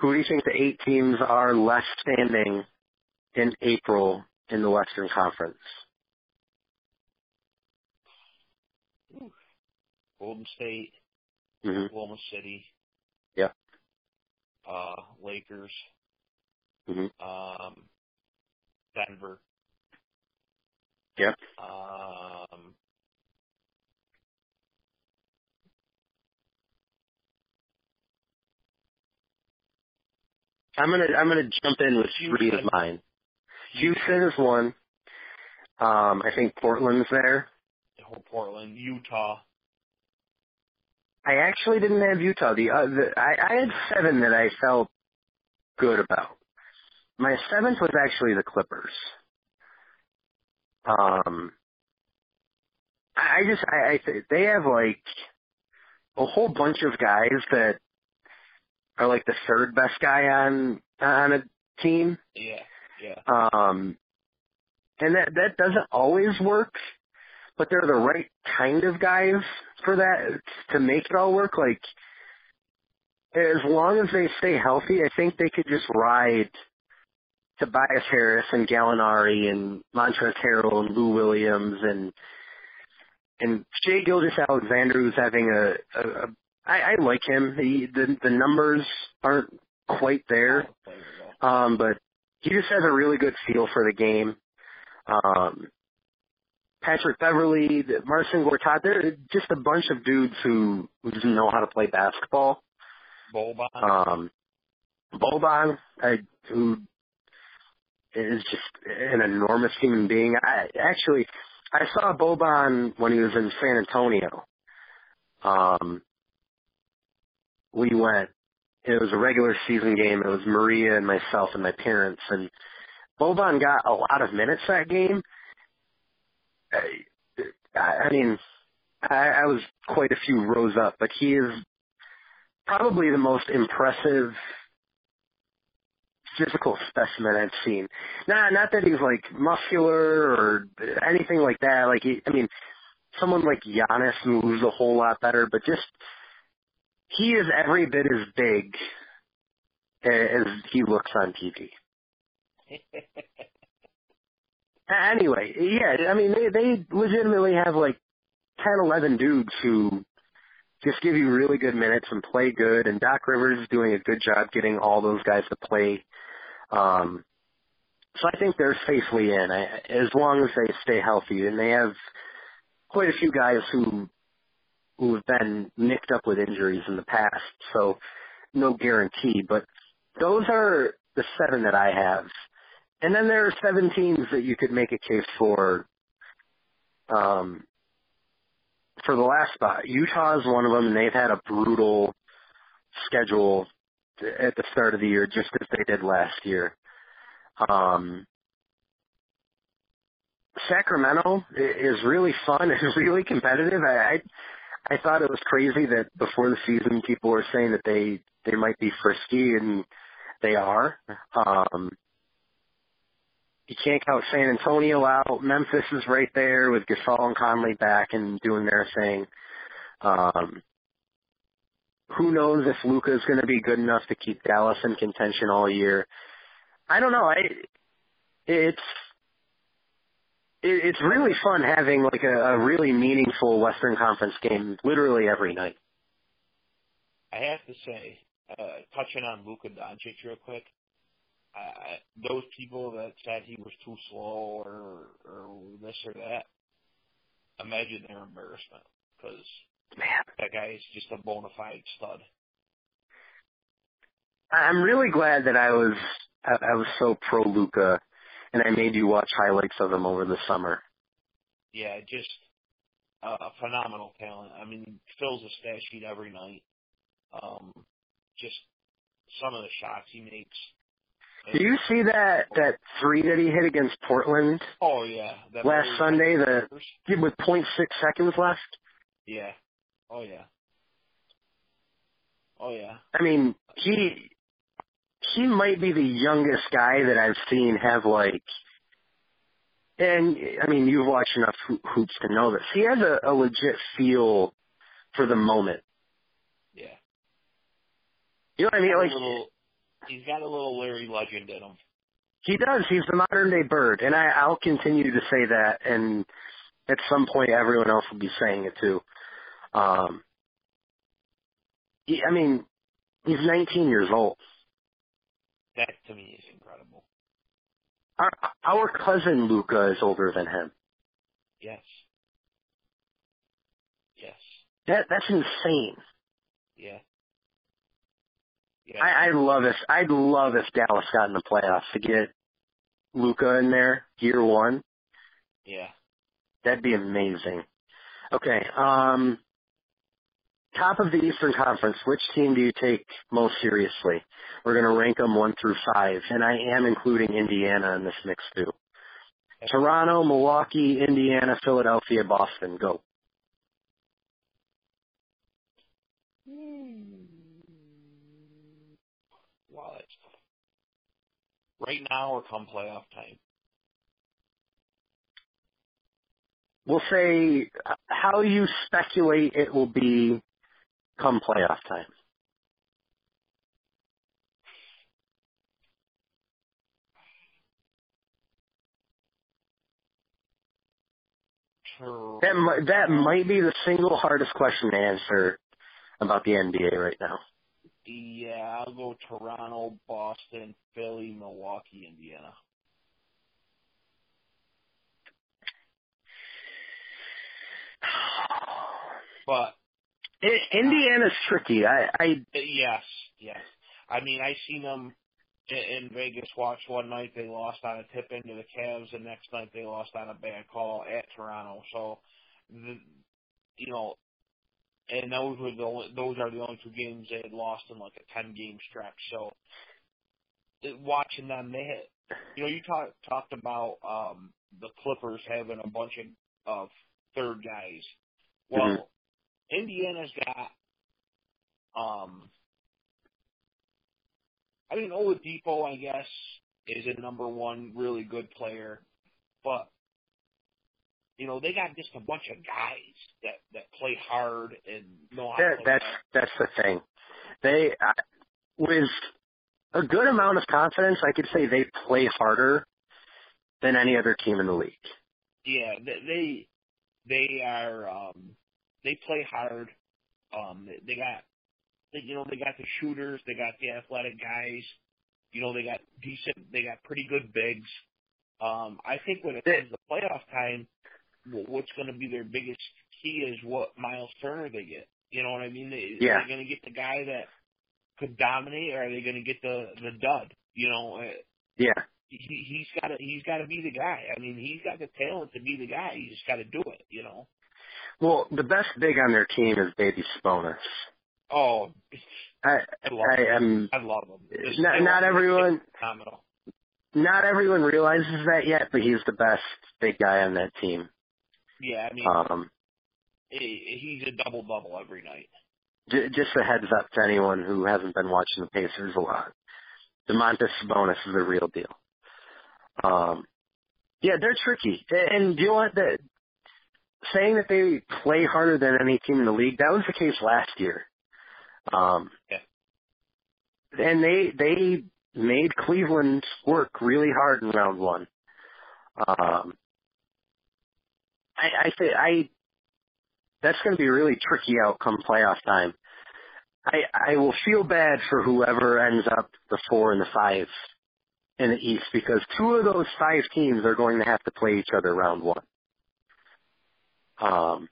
Who do you think the eight teams are left standing in April in the Western Conference? Golden State, hmm Oklahoma City. Yep. Uh, Lakers. hmm Um, Denver. Yep. Um, I'm gonna I'm gonna jump in with three of mine. Houston is one. Um, I think Portland's there. Oh Portland, Utah. I actually didn't have Utah. The, uh, the I, I had seven that I felt good about. My seventh was actually the Clippers. Um, I I just I, I they have like a whole bunch of guys that are like the third best guy on on a team. Yeah, yeah. Um, and that that doesn't always work, but they're the right kind of guys for that to make it all work. Like as long as they stay healthy, I think they could just ride Tobias Harris and Gallinari and Montrezl Harrell and Lou Williams and and Shea Gilgis Alexander, who's having a, a, a I, I like him. He, the the numbers aren't quite there, um, but he just has a really good feel for the game. Um, Patrick Beverley, Marcin Gortat, they're just a bunch of dudes who, who just know how to play basketball. Boban. Um, Boban, I, who is just an enormous human being. I actually, I saw Boban when he was in San Antonio. Um, we went. It was a regular season game. It was Maria and myself and my parents, and Boban got a lot of minutes that game. I, I mean, I, I was quite a few rows up, but he is probably the most impressive physical specimen I've seen. Not not that he's like muscular or anything like that. Like he, I mean, someone like Giannis moves a whole lot better, but just he is every bit as big as he looks on TV. Anyway, yeah, I mean they they legitimately have like ten, eleven dudes who just give you really good minutes and play good, and Doc Rivers is doing a good job getting all those guys to play. Um, so I think they're safely in, I, as long as they stay healthy, and they have quite a few guys who who have been nicked up with injuries in the past, so no guarantee. But those are the seven that I have. And then there are seven teams that you could make a case for um, for the last spot. Utah is one of them, and they've had a brutal schedule at the start of the year, just as they did last year. Um, Sacramento is really fun and really competitive. I, I I thought it was crazy that before the season people were saying that they they might be frisky, and they are. Um, you can't count San Antonio out. Memphis is right there with Gasol and Conley back and doing their thing. Um, who knows if Luka is going to be good enough to keep Dallas in contention all year? I don't know. I it's it, it's really fun having like a, a really meaningful Western Conference game literally every night. I have to say, uh, touching on Luka Doncic real quick, uh, those people that said he was too slow or or this or that, imagine their embarrassment because that guy is just a bona fide stud. I'm really glad that I was I, I was so pro Luka, and I made you watch highlights of him over the summer. Yeah, just uh, a phenomenal talent. I mean, fills a stat sheet every night. Um, just some of the shots he makes. Do you see that that three that he hit against Portland Oh yeah, that last Sunday? The with six seconds left. Yeah. Oh yeah. Oh yeah. I mean, he he might be the youngest guy that I've seen have like. And I mean, you've watched enough ho- hoops to know this. He has a, a legit feel for the moment. Yeah. You know what I mean? Like, he's got a little Larry Legend in him. He does. He's the modern day bird, and I, I'll continue to say that. And at some point, everyone else will be saying it too. Um, he, I mean, he's 19 years old. That to me is incredible. Our, our cousin Luca is older than him. Yes. Yes. That that's insane. Yeah. Yeah. I, I love if I'd love if Dallas got in the playoffs to get Luka in there year one. yeah. That'd be amazing. Okay. Um, top of the Eastern Conference, which team do you take most seriously? We're going to rank them one through five, and I am including Indiana in this mix too. Toronto, Milwaukee, Indiana, Philadelphia, Boston. Go. Wow, that's tough. Right now or come playoff time? We'll say uh, how you speculate it will be come playoff time. That might, that might be the single hardest question to answer about the NBA right now. Yeah, I'll go Toronto, Boston, Philly, Milwaukee, Indiana. But Indiana's tricky. I, I yes, yes. I mean, I seen them in, in Vegas watch one night. They lost on a tip into the Cavs, and next night they lost on a bad call at Toronto. So, the, you know, and those were the only, those are the only two games they had lost in like a ten game stretch. So, watching them, they had, you know, you talk, talked about um the Clippers having a bunch of, of third guys. Well, Mhm. Indiana's got um I mean Oladipo I guess is a number one really good player, but you know, they got just a bunch of guys that that play hard and know how that, to play that's hard. that's the thing. They I- with a good amount of confidence, I could say they play harder than any other team in the league. Yeah, they they, they are um they play hard. Um they, got they, you know, they got the shooters, they got the athletic guys, you know, they got decent they got pretty good bigs. Um I think when it comes to playoff time, wh- what's going to be their biggest key is what Miles Turner they get. You know what I mean? They, Yeah. Are they going to get the guy that could dominate, or are they going to get the the dud? You know, uh, Yeah, he he's got to he's got to be the guy. I mean, he's got the talent to be the guy. He's just got to do it. You know. Well, the best big on their team is Baby Sabonis. Oh, I I love I him. am I love him. This not not everyone phenomenal. not everyone realizes that yet, but he's the best big guy on that team. Yeah, I mean, Um, he, he's a double double every night. j- just a heads up to anyone who hasn't been watching the Pacers a lot. Domantas Sabonis is the real deal. Um, yeah, they're tricky, and do you know what? The, saying that they play harder than any team in the league, that was the case last year. Um, Yeah. and they they made Cleveland work really hard in round one. Um, I I think I that's going to be a really tricky outcome playoff time. I I will feel bad for whoever ends up the four and the five in the East because two of those five teams are going to have to play each other round one. Um,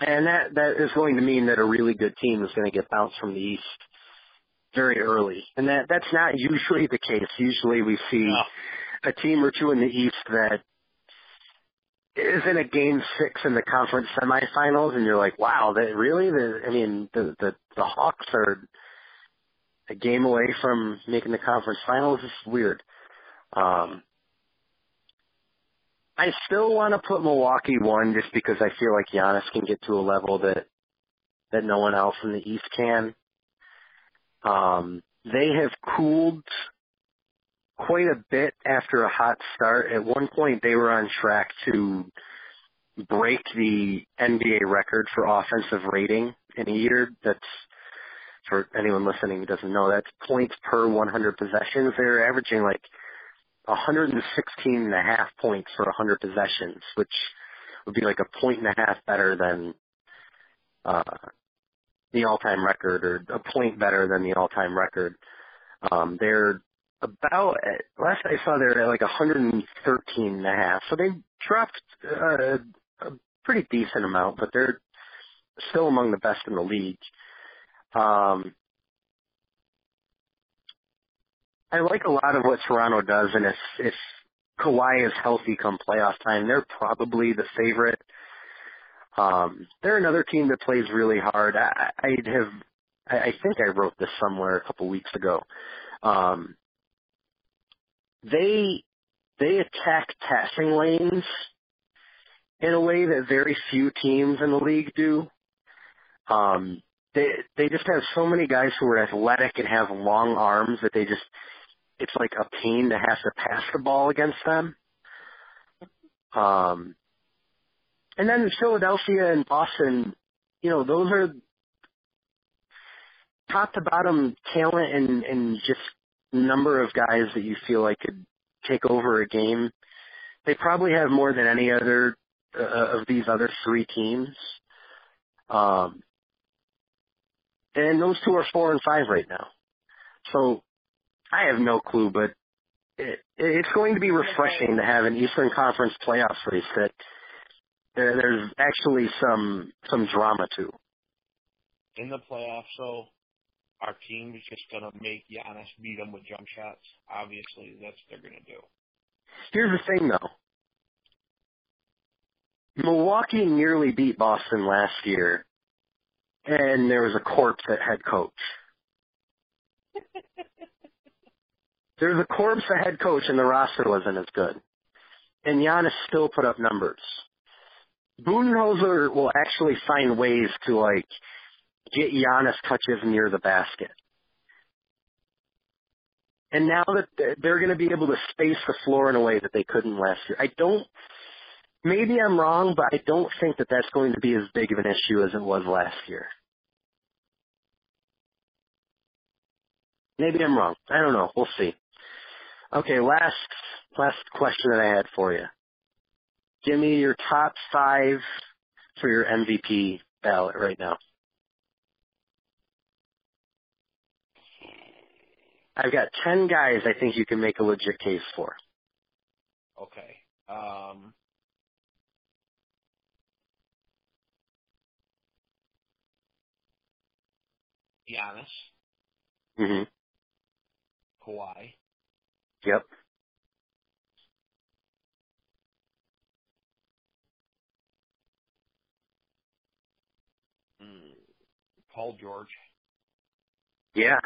and that that is going to mean that a really good team is going to get bounced from the East very early, and that that's not usually the case. Usually, we see No. a team or two in the East that is in a game six in the conference semifinals, and you're like, wow, that really? The, I mean, the the the Hawks are a game away from making the conference finals. It's weird. Um, I still want to put Milwaukee one just because I feel like Giannis can get to a level that that no one else in the East can. Um, they have cooled quite a bit after a hot start. At one point, they were on track to break the NBA record for offensive rating in a year. That's for anyone listening who doesn't know, that's points per 100 possessions. They're averaging like 116 and a half points for 100 possessions, which would be like a point and a half better than uh, the all-time record, or a point better than the all-time record. Um, they're about last I saw they're at like 113 and a half, so they dropped uh, a pretty decent amount, but they're still among the best in the league. Um, I like a lot of what Toronto does, and if if Kawhi is healthy come playoff time, they're probably the favorite. Um, they're another team that plays really hard. I, I'd have, I, I think I wrote this somewhere a couple weeks ago. Um, they they attack passing lanes in a way that very few teams in the league do. Um, they they just have so many guys who are athletic and have long arms that they just it's like a pain to have to pass the ball against them. Um, and then Philadelphia and Boston, you know, those are top to bottom talent and and just number of guys that you feel like could take over a game. They probably have more than any other uh, of these other three teams. Um, and those two are four and five right now. So I have no clue, but it, it's going to be refreshing to have an Eastern Conference playoff race that there, there's actually some some drama to. In the playoffs, so our team is just going to make Giannis beat them with jump shots. Obviously, that's what they're going to do. Here's the thing, though. Milwaukee nearly beat Boston last year, and there was a corpse at head coach. There's a corpse at head coach, and the roster wasn't as good. And Giannis still put up numbers. Budenholzer will actually find ways to like get Giannis touches near the basket. And now that they're going to be able to space the floor in a way that they couldn't last year, I don't. Maybe I'm wrong, but I don't think that that's going to be as big of an issue as it was last year. Maybe I'm wrong. I don't know. We'll see. Okay, last last question that I had for you. Give me your top five for your MVP ballot right now. I've got ten guys I think you can make a legit case for. Okay. Um, Giannis, hmm Kawhi, Yep. mm, Paul George. Yeah.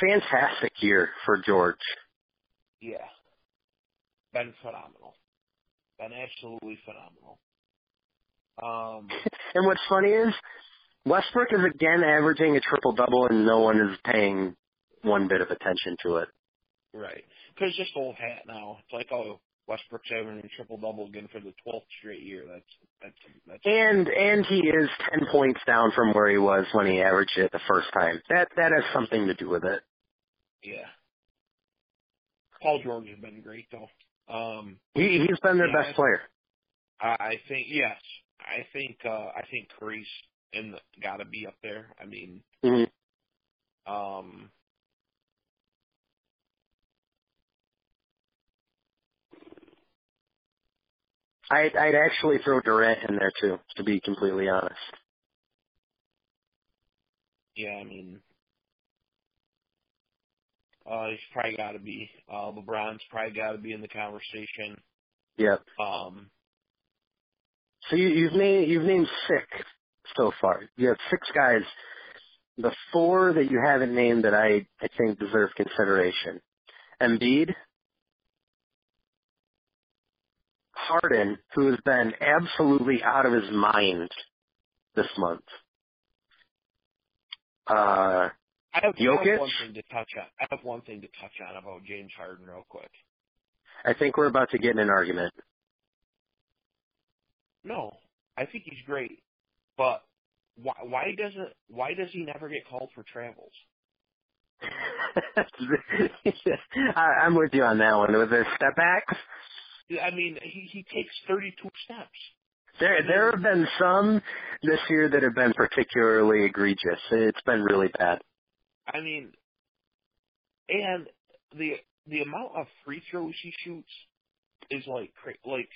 Fantastic year for George. Yeah. Been phenomenal. Been absolutely phenomenal. Um, And what's funny is Westbrook is again averaging a triple double and no one is paying one bit of attention to it. right. Because it's just old hat now. It's like, oh, Westbrook's having a triple double again for the twelfth straight year. That's that's that's. And and he is ten points down from where he was when he averaged it the first time. That that has something to do with it. Yeah. Paul George has been great though. Um, He he's been their Yeah. best player. I think yes. I think uh I think Curry's in the got to be up there. I mean, hmm um I'd I'd actually throw Durant in there too, to be completely honest. yeah, I mean uh he's probably got to be uh LeBron's probably got to be in the conversation. Yep. Um So you, you've named you've named six so far. You have six guys. The four that you haven't named that I I think deserve consideration: Embiid, Harden, who has been absolutely out of his mind this month. Uh, I have, I have one thing to touch on. I have one thing to touch on about James Harden real quick. I think we're about to get in an argument. No, I think he's great, but why why doesn't why does he never get called for travels? I, I'm with you on that one. With the step backs, I mean, he he takes 32 steps. there there have been some this year that have been particularly egregious. It's been really bad. I mean, and the the amount of free throws he shoots is like like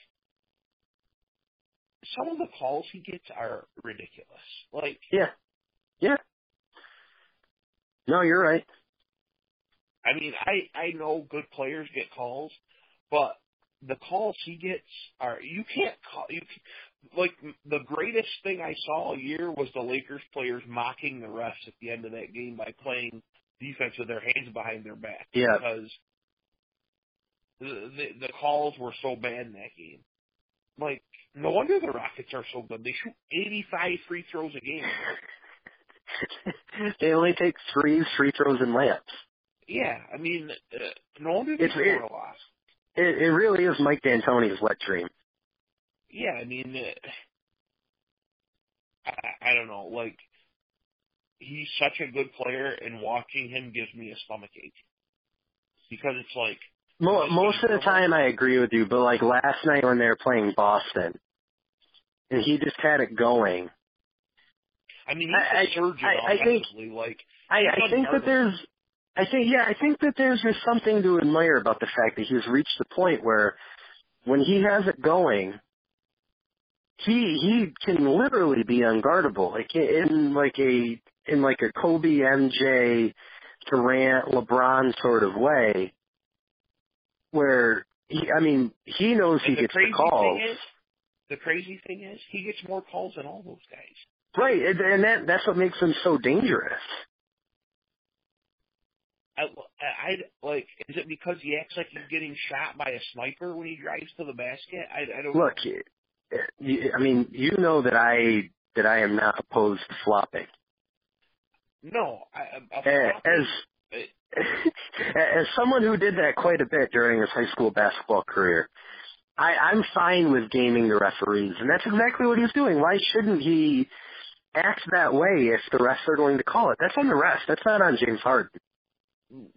some of the calls he gets are ridiculous. Like Yeah, yeah. No, you're right. I mean, I I know good players get calls, but the calls he gets are you can't call you can, like the greatest thing I saw all year was the Lakers players mocking the refs at the end of that game by playing defense with their hands behind their back Yeah. because the, the the calls were so bad in that game. Like no wonder the Rockets are so good. They shoot 85 free throws a game. they only take three free throws, and layups. Yeah, I mean, uh, no wonder they It's- score a lot. It, it really is Mike D'Antoni's wet dream. Yeah, I mean, uh, I, I don't know. Like, he's such a good player, and watching him gives me a stomach ache because it's like, Mo- most of the time, I agree with you, but like last night when they were playing Boston, and he just had it going. I mean, I- he's a surgeon I- I think-. Like, I, I think that there's, I think, yeah, I think that there's just something to admire about the fact that he's reached the point where when he has it going, he he can literally be unguardable, like in like a in like a Kobe, MJ, Durant, LeBron sort of way, where he, I mean, he knows he the gets the calls. is, the crazy thing is, he gets more calls than all those guys. Right, and and that that's what makes him so dangerous. I, I, like, is it because he acts like he's getting shot by a sniper when he drives to the basket? I, I don't Look, I mean, you know that I that I am not opposed to flopping. No, I, As as someone who did that quite a bit during his high school basketball career, I, I'm fine with gaming the referees, and that's exactly what he's doing. Why shouldn't he act that way if the refs are going to call it? That's on the refs. That's not on James Harden.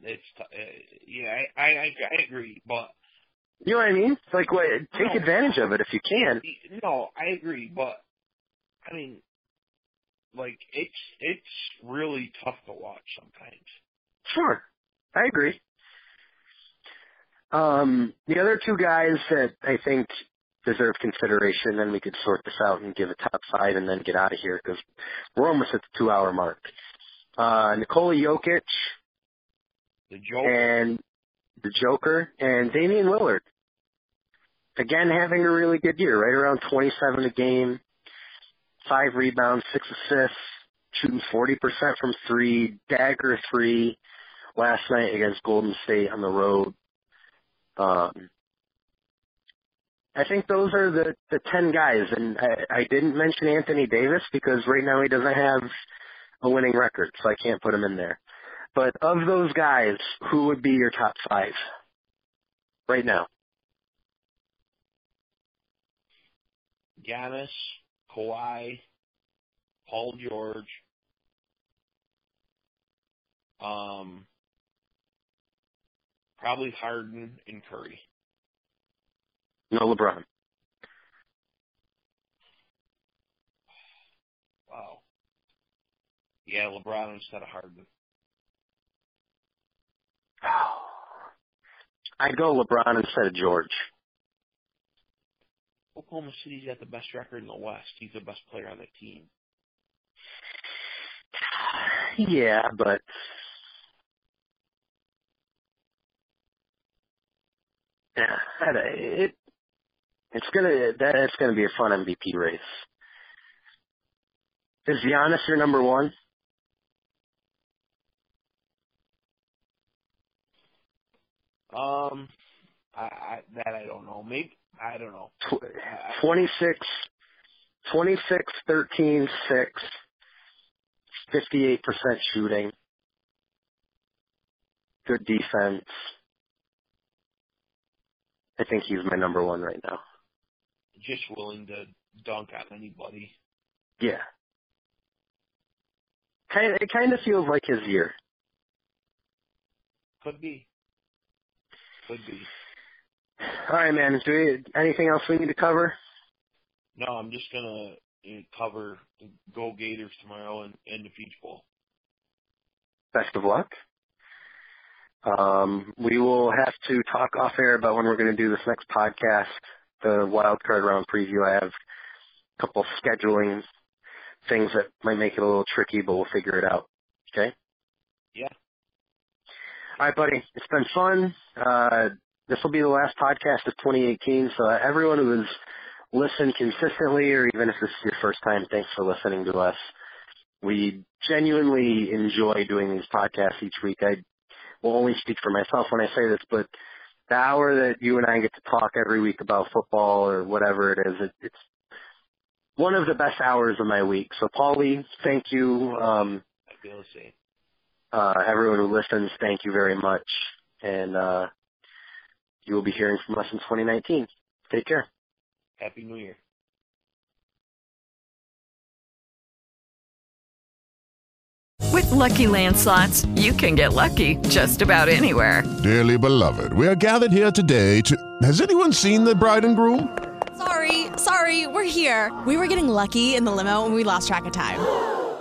It's t- uh, yeah, I, I I agree, but You know what I mean? It's like, what, take No. advantage of it if you can. no, I agree, but I mean, like it's it's really tough to watch sometimes. Sure, I agree. Um, the other two guys that I think deserve consideration, then we could sort this out and give a top five and then get out of here because we're almost at the two-hour mark. Uh, Nikola Jokic The joke, and the Joker and Damian Lillard. Again, having a really good year, right around 27 a game, five rebounds, six assists, shooting 40% from three, dagger three last night against Golden State on the road. Um, I think those are the, the 10 guys, and I, I didn't mention Anthony Davis because right now he doesn't have a winning record, so I can't put him in there. But of those guys, who would be your top five right now? Giannis, Kawhi, Paul George, um, probably Harden and Curry. No LeBron. Wow. Yeah, LeBron instead of Harden. I'd go LeBron instead of George. Oklahoma City's got the best record in the West. He's the best player on the team. Yeah, but yeah, it it's gonna that it's gonna be a fun MVP race. Is Giannis your number one? Um, I, I that I don't know. Maybe I don't know. Tw- I, 26, 26, 13, 6, 58% shooting, good defense. I think he's my number one right now. just willing to dunk on anybody. Yeah. kind it kind of feels like his year. Could be. Be. All right, man. Do we, anything else we need to cover? No, I'm just gonna cover the Go Gators tomorrow and, and the Peach Bowl. Best of luck. Um, we will have to talk off air about when we're going to do this next podcast, the wild card round preview. I have a couple scheduling things that might make it a little tricky, but we'll figure it out. Okay. Yeah. All right, buddy. It's been fun. Uh, this will be the last podcast of 2018. So everyone who has listened consistently, or even if this is your first time, thanks for listening to us. We genuinely enjoy doing these podcasts each week. I will only speak for myself when I say this, but the hour that you and I get to talk every week about football or whatever it is, it, it's one of the best hours of my week. So, Paulie, thank you. Um, I feel the same. Uh, everyone who listens, thank you very much. And uh, you will be hearing from us in 2019. Take care. Happy New Year. With Lucky Land slots, you can get lucky just about anywhere. Dearly beloved, we are gathered here today to. Has anyone seen the bride and groom? Sorry, sorry, we're here. We were getting lucky in the limo and we lost track of time.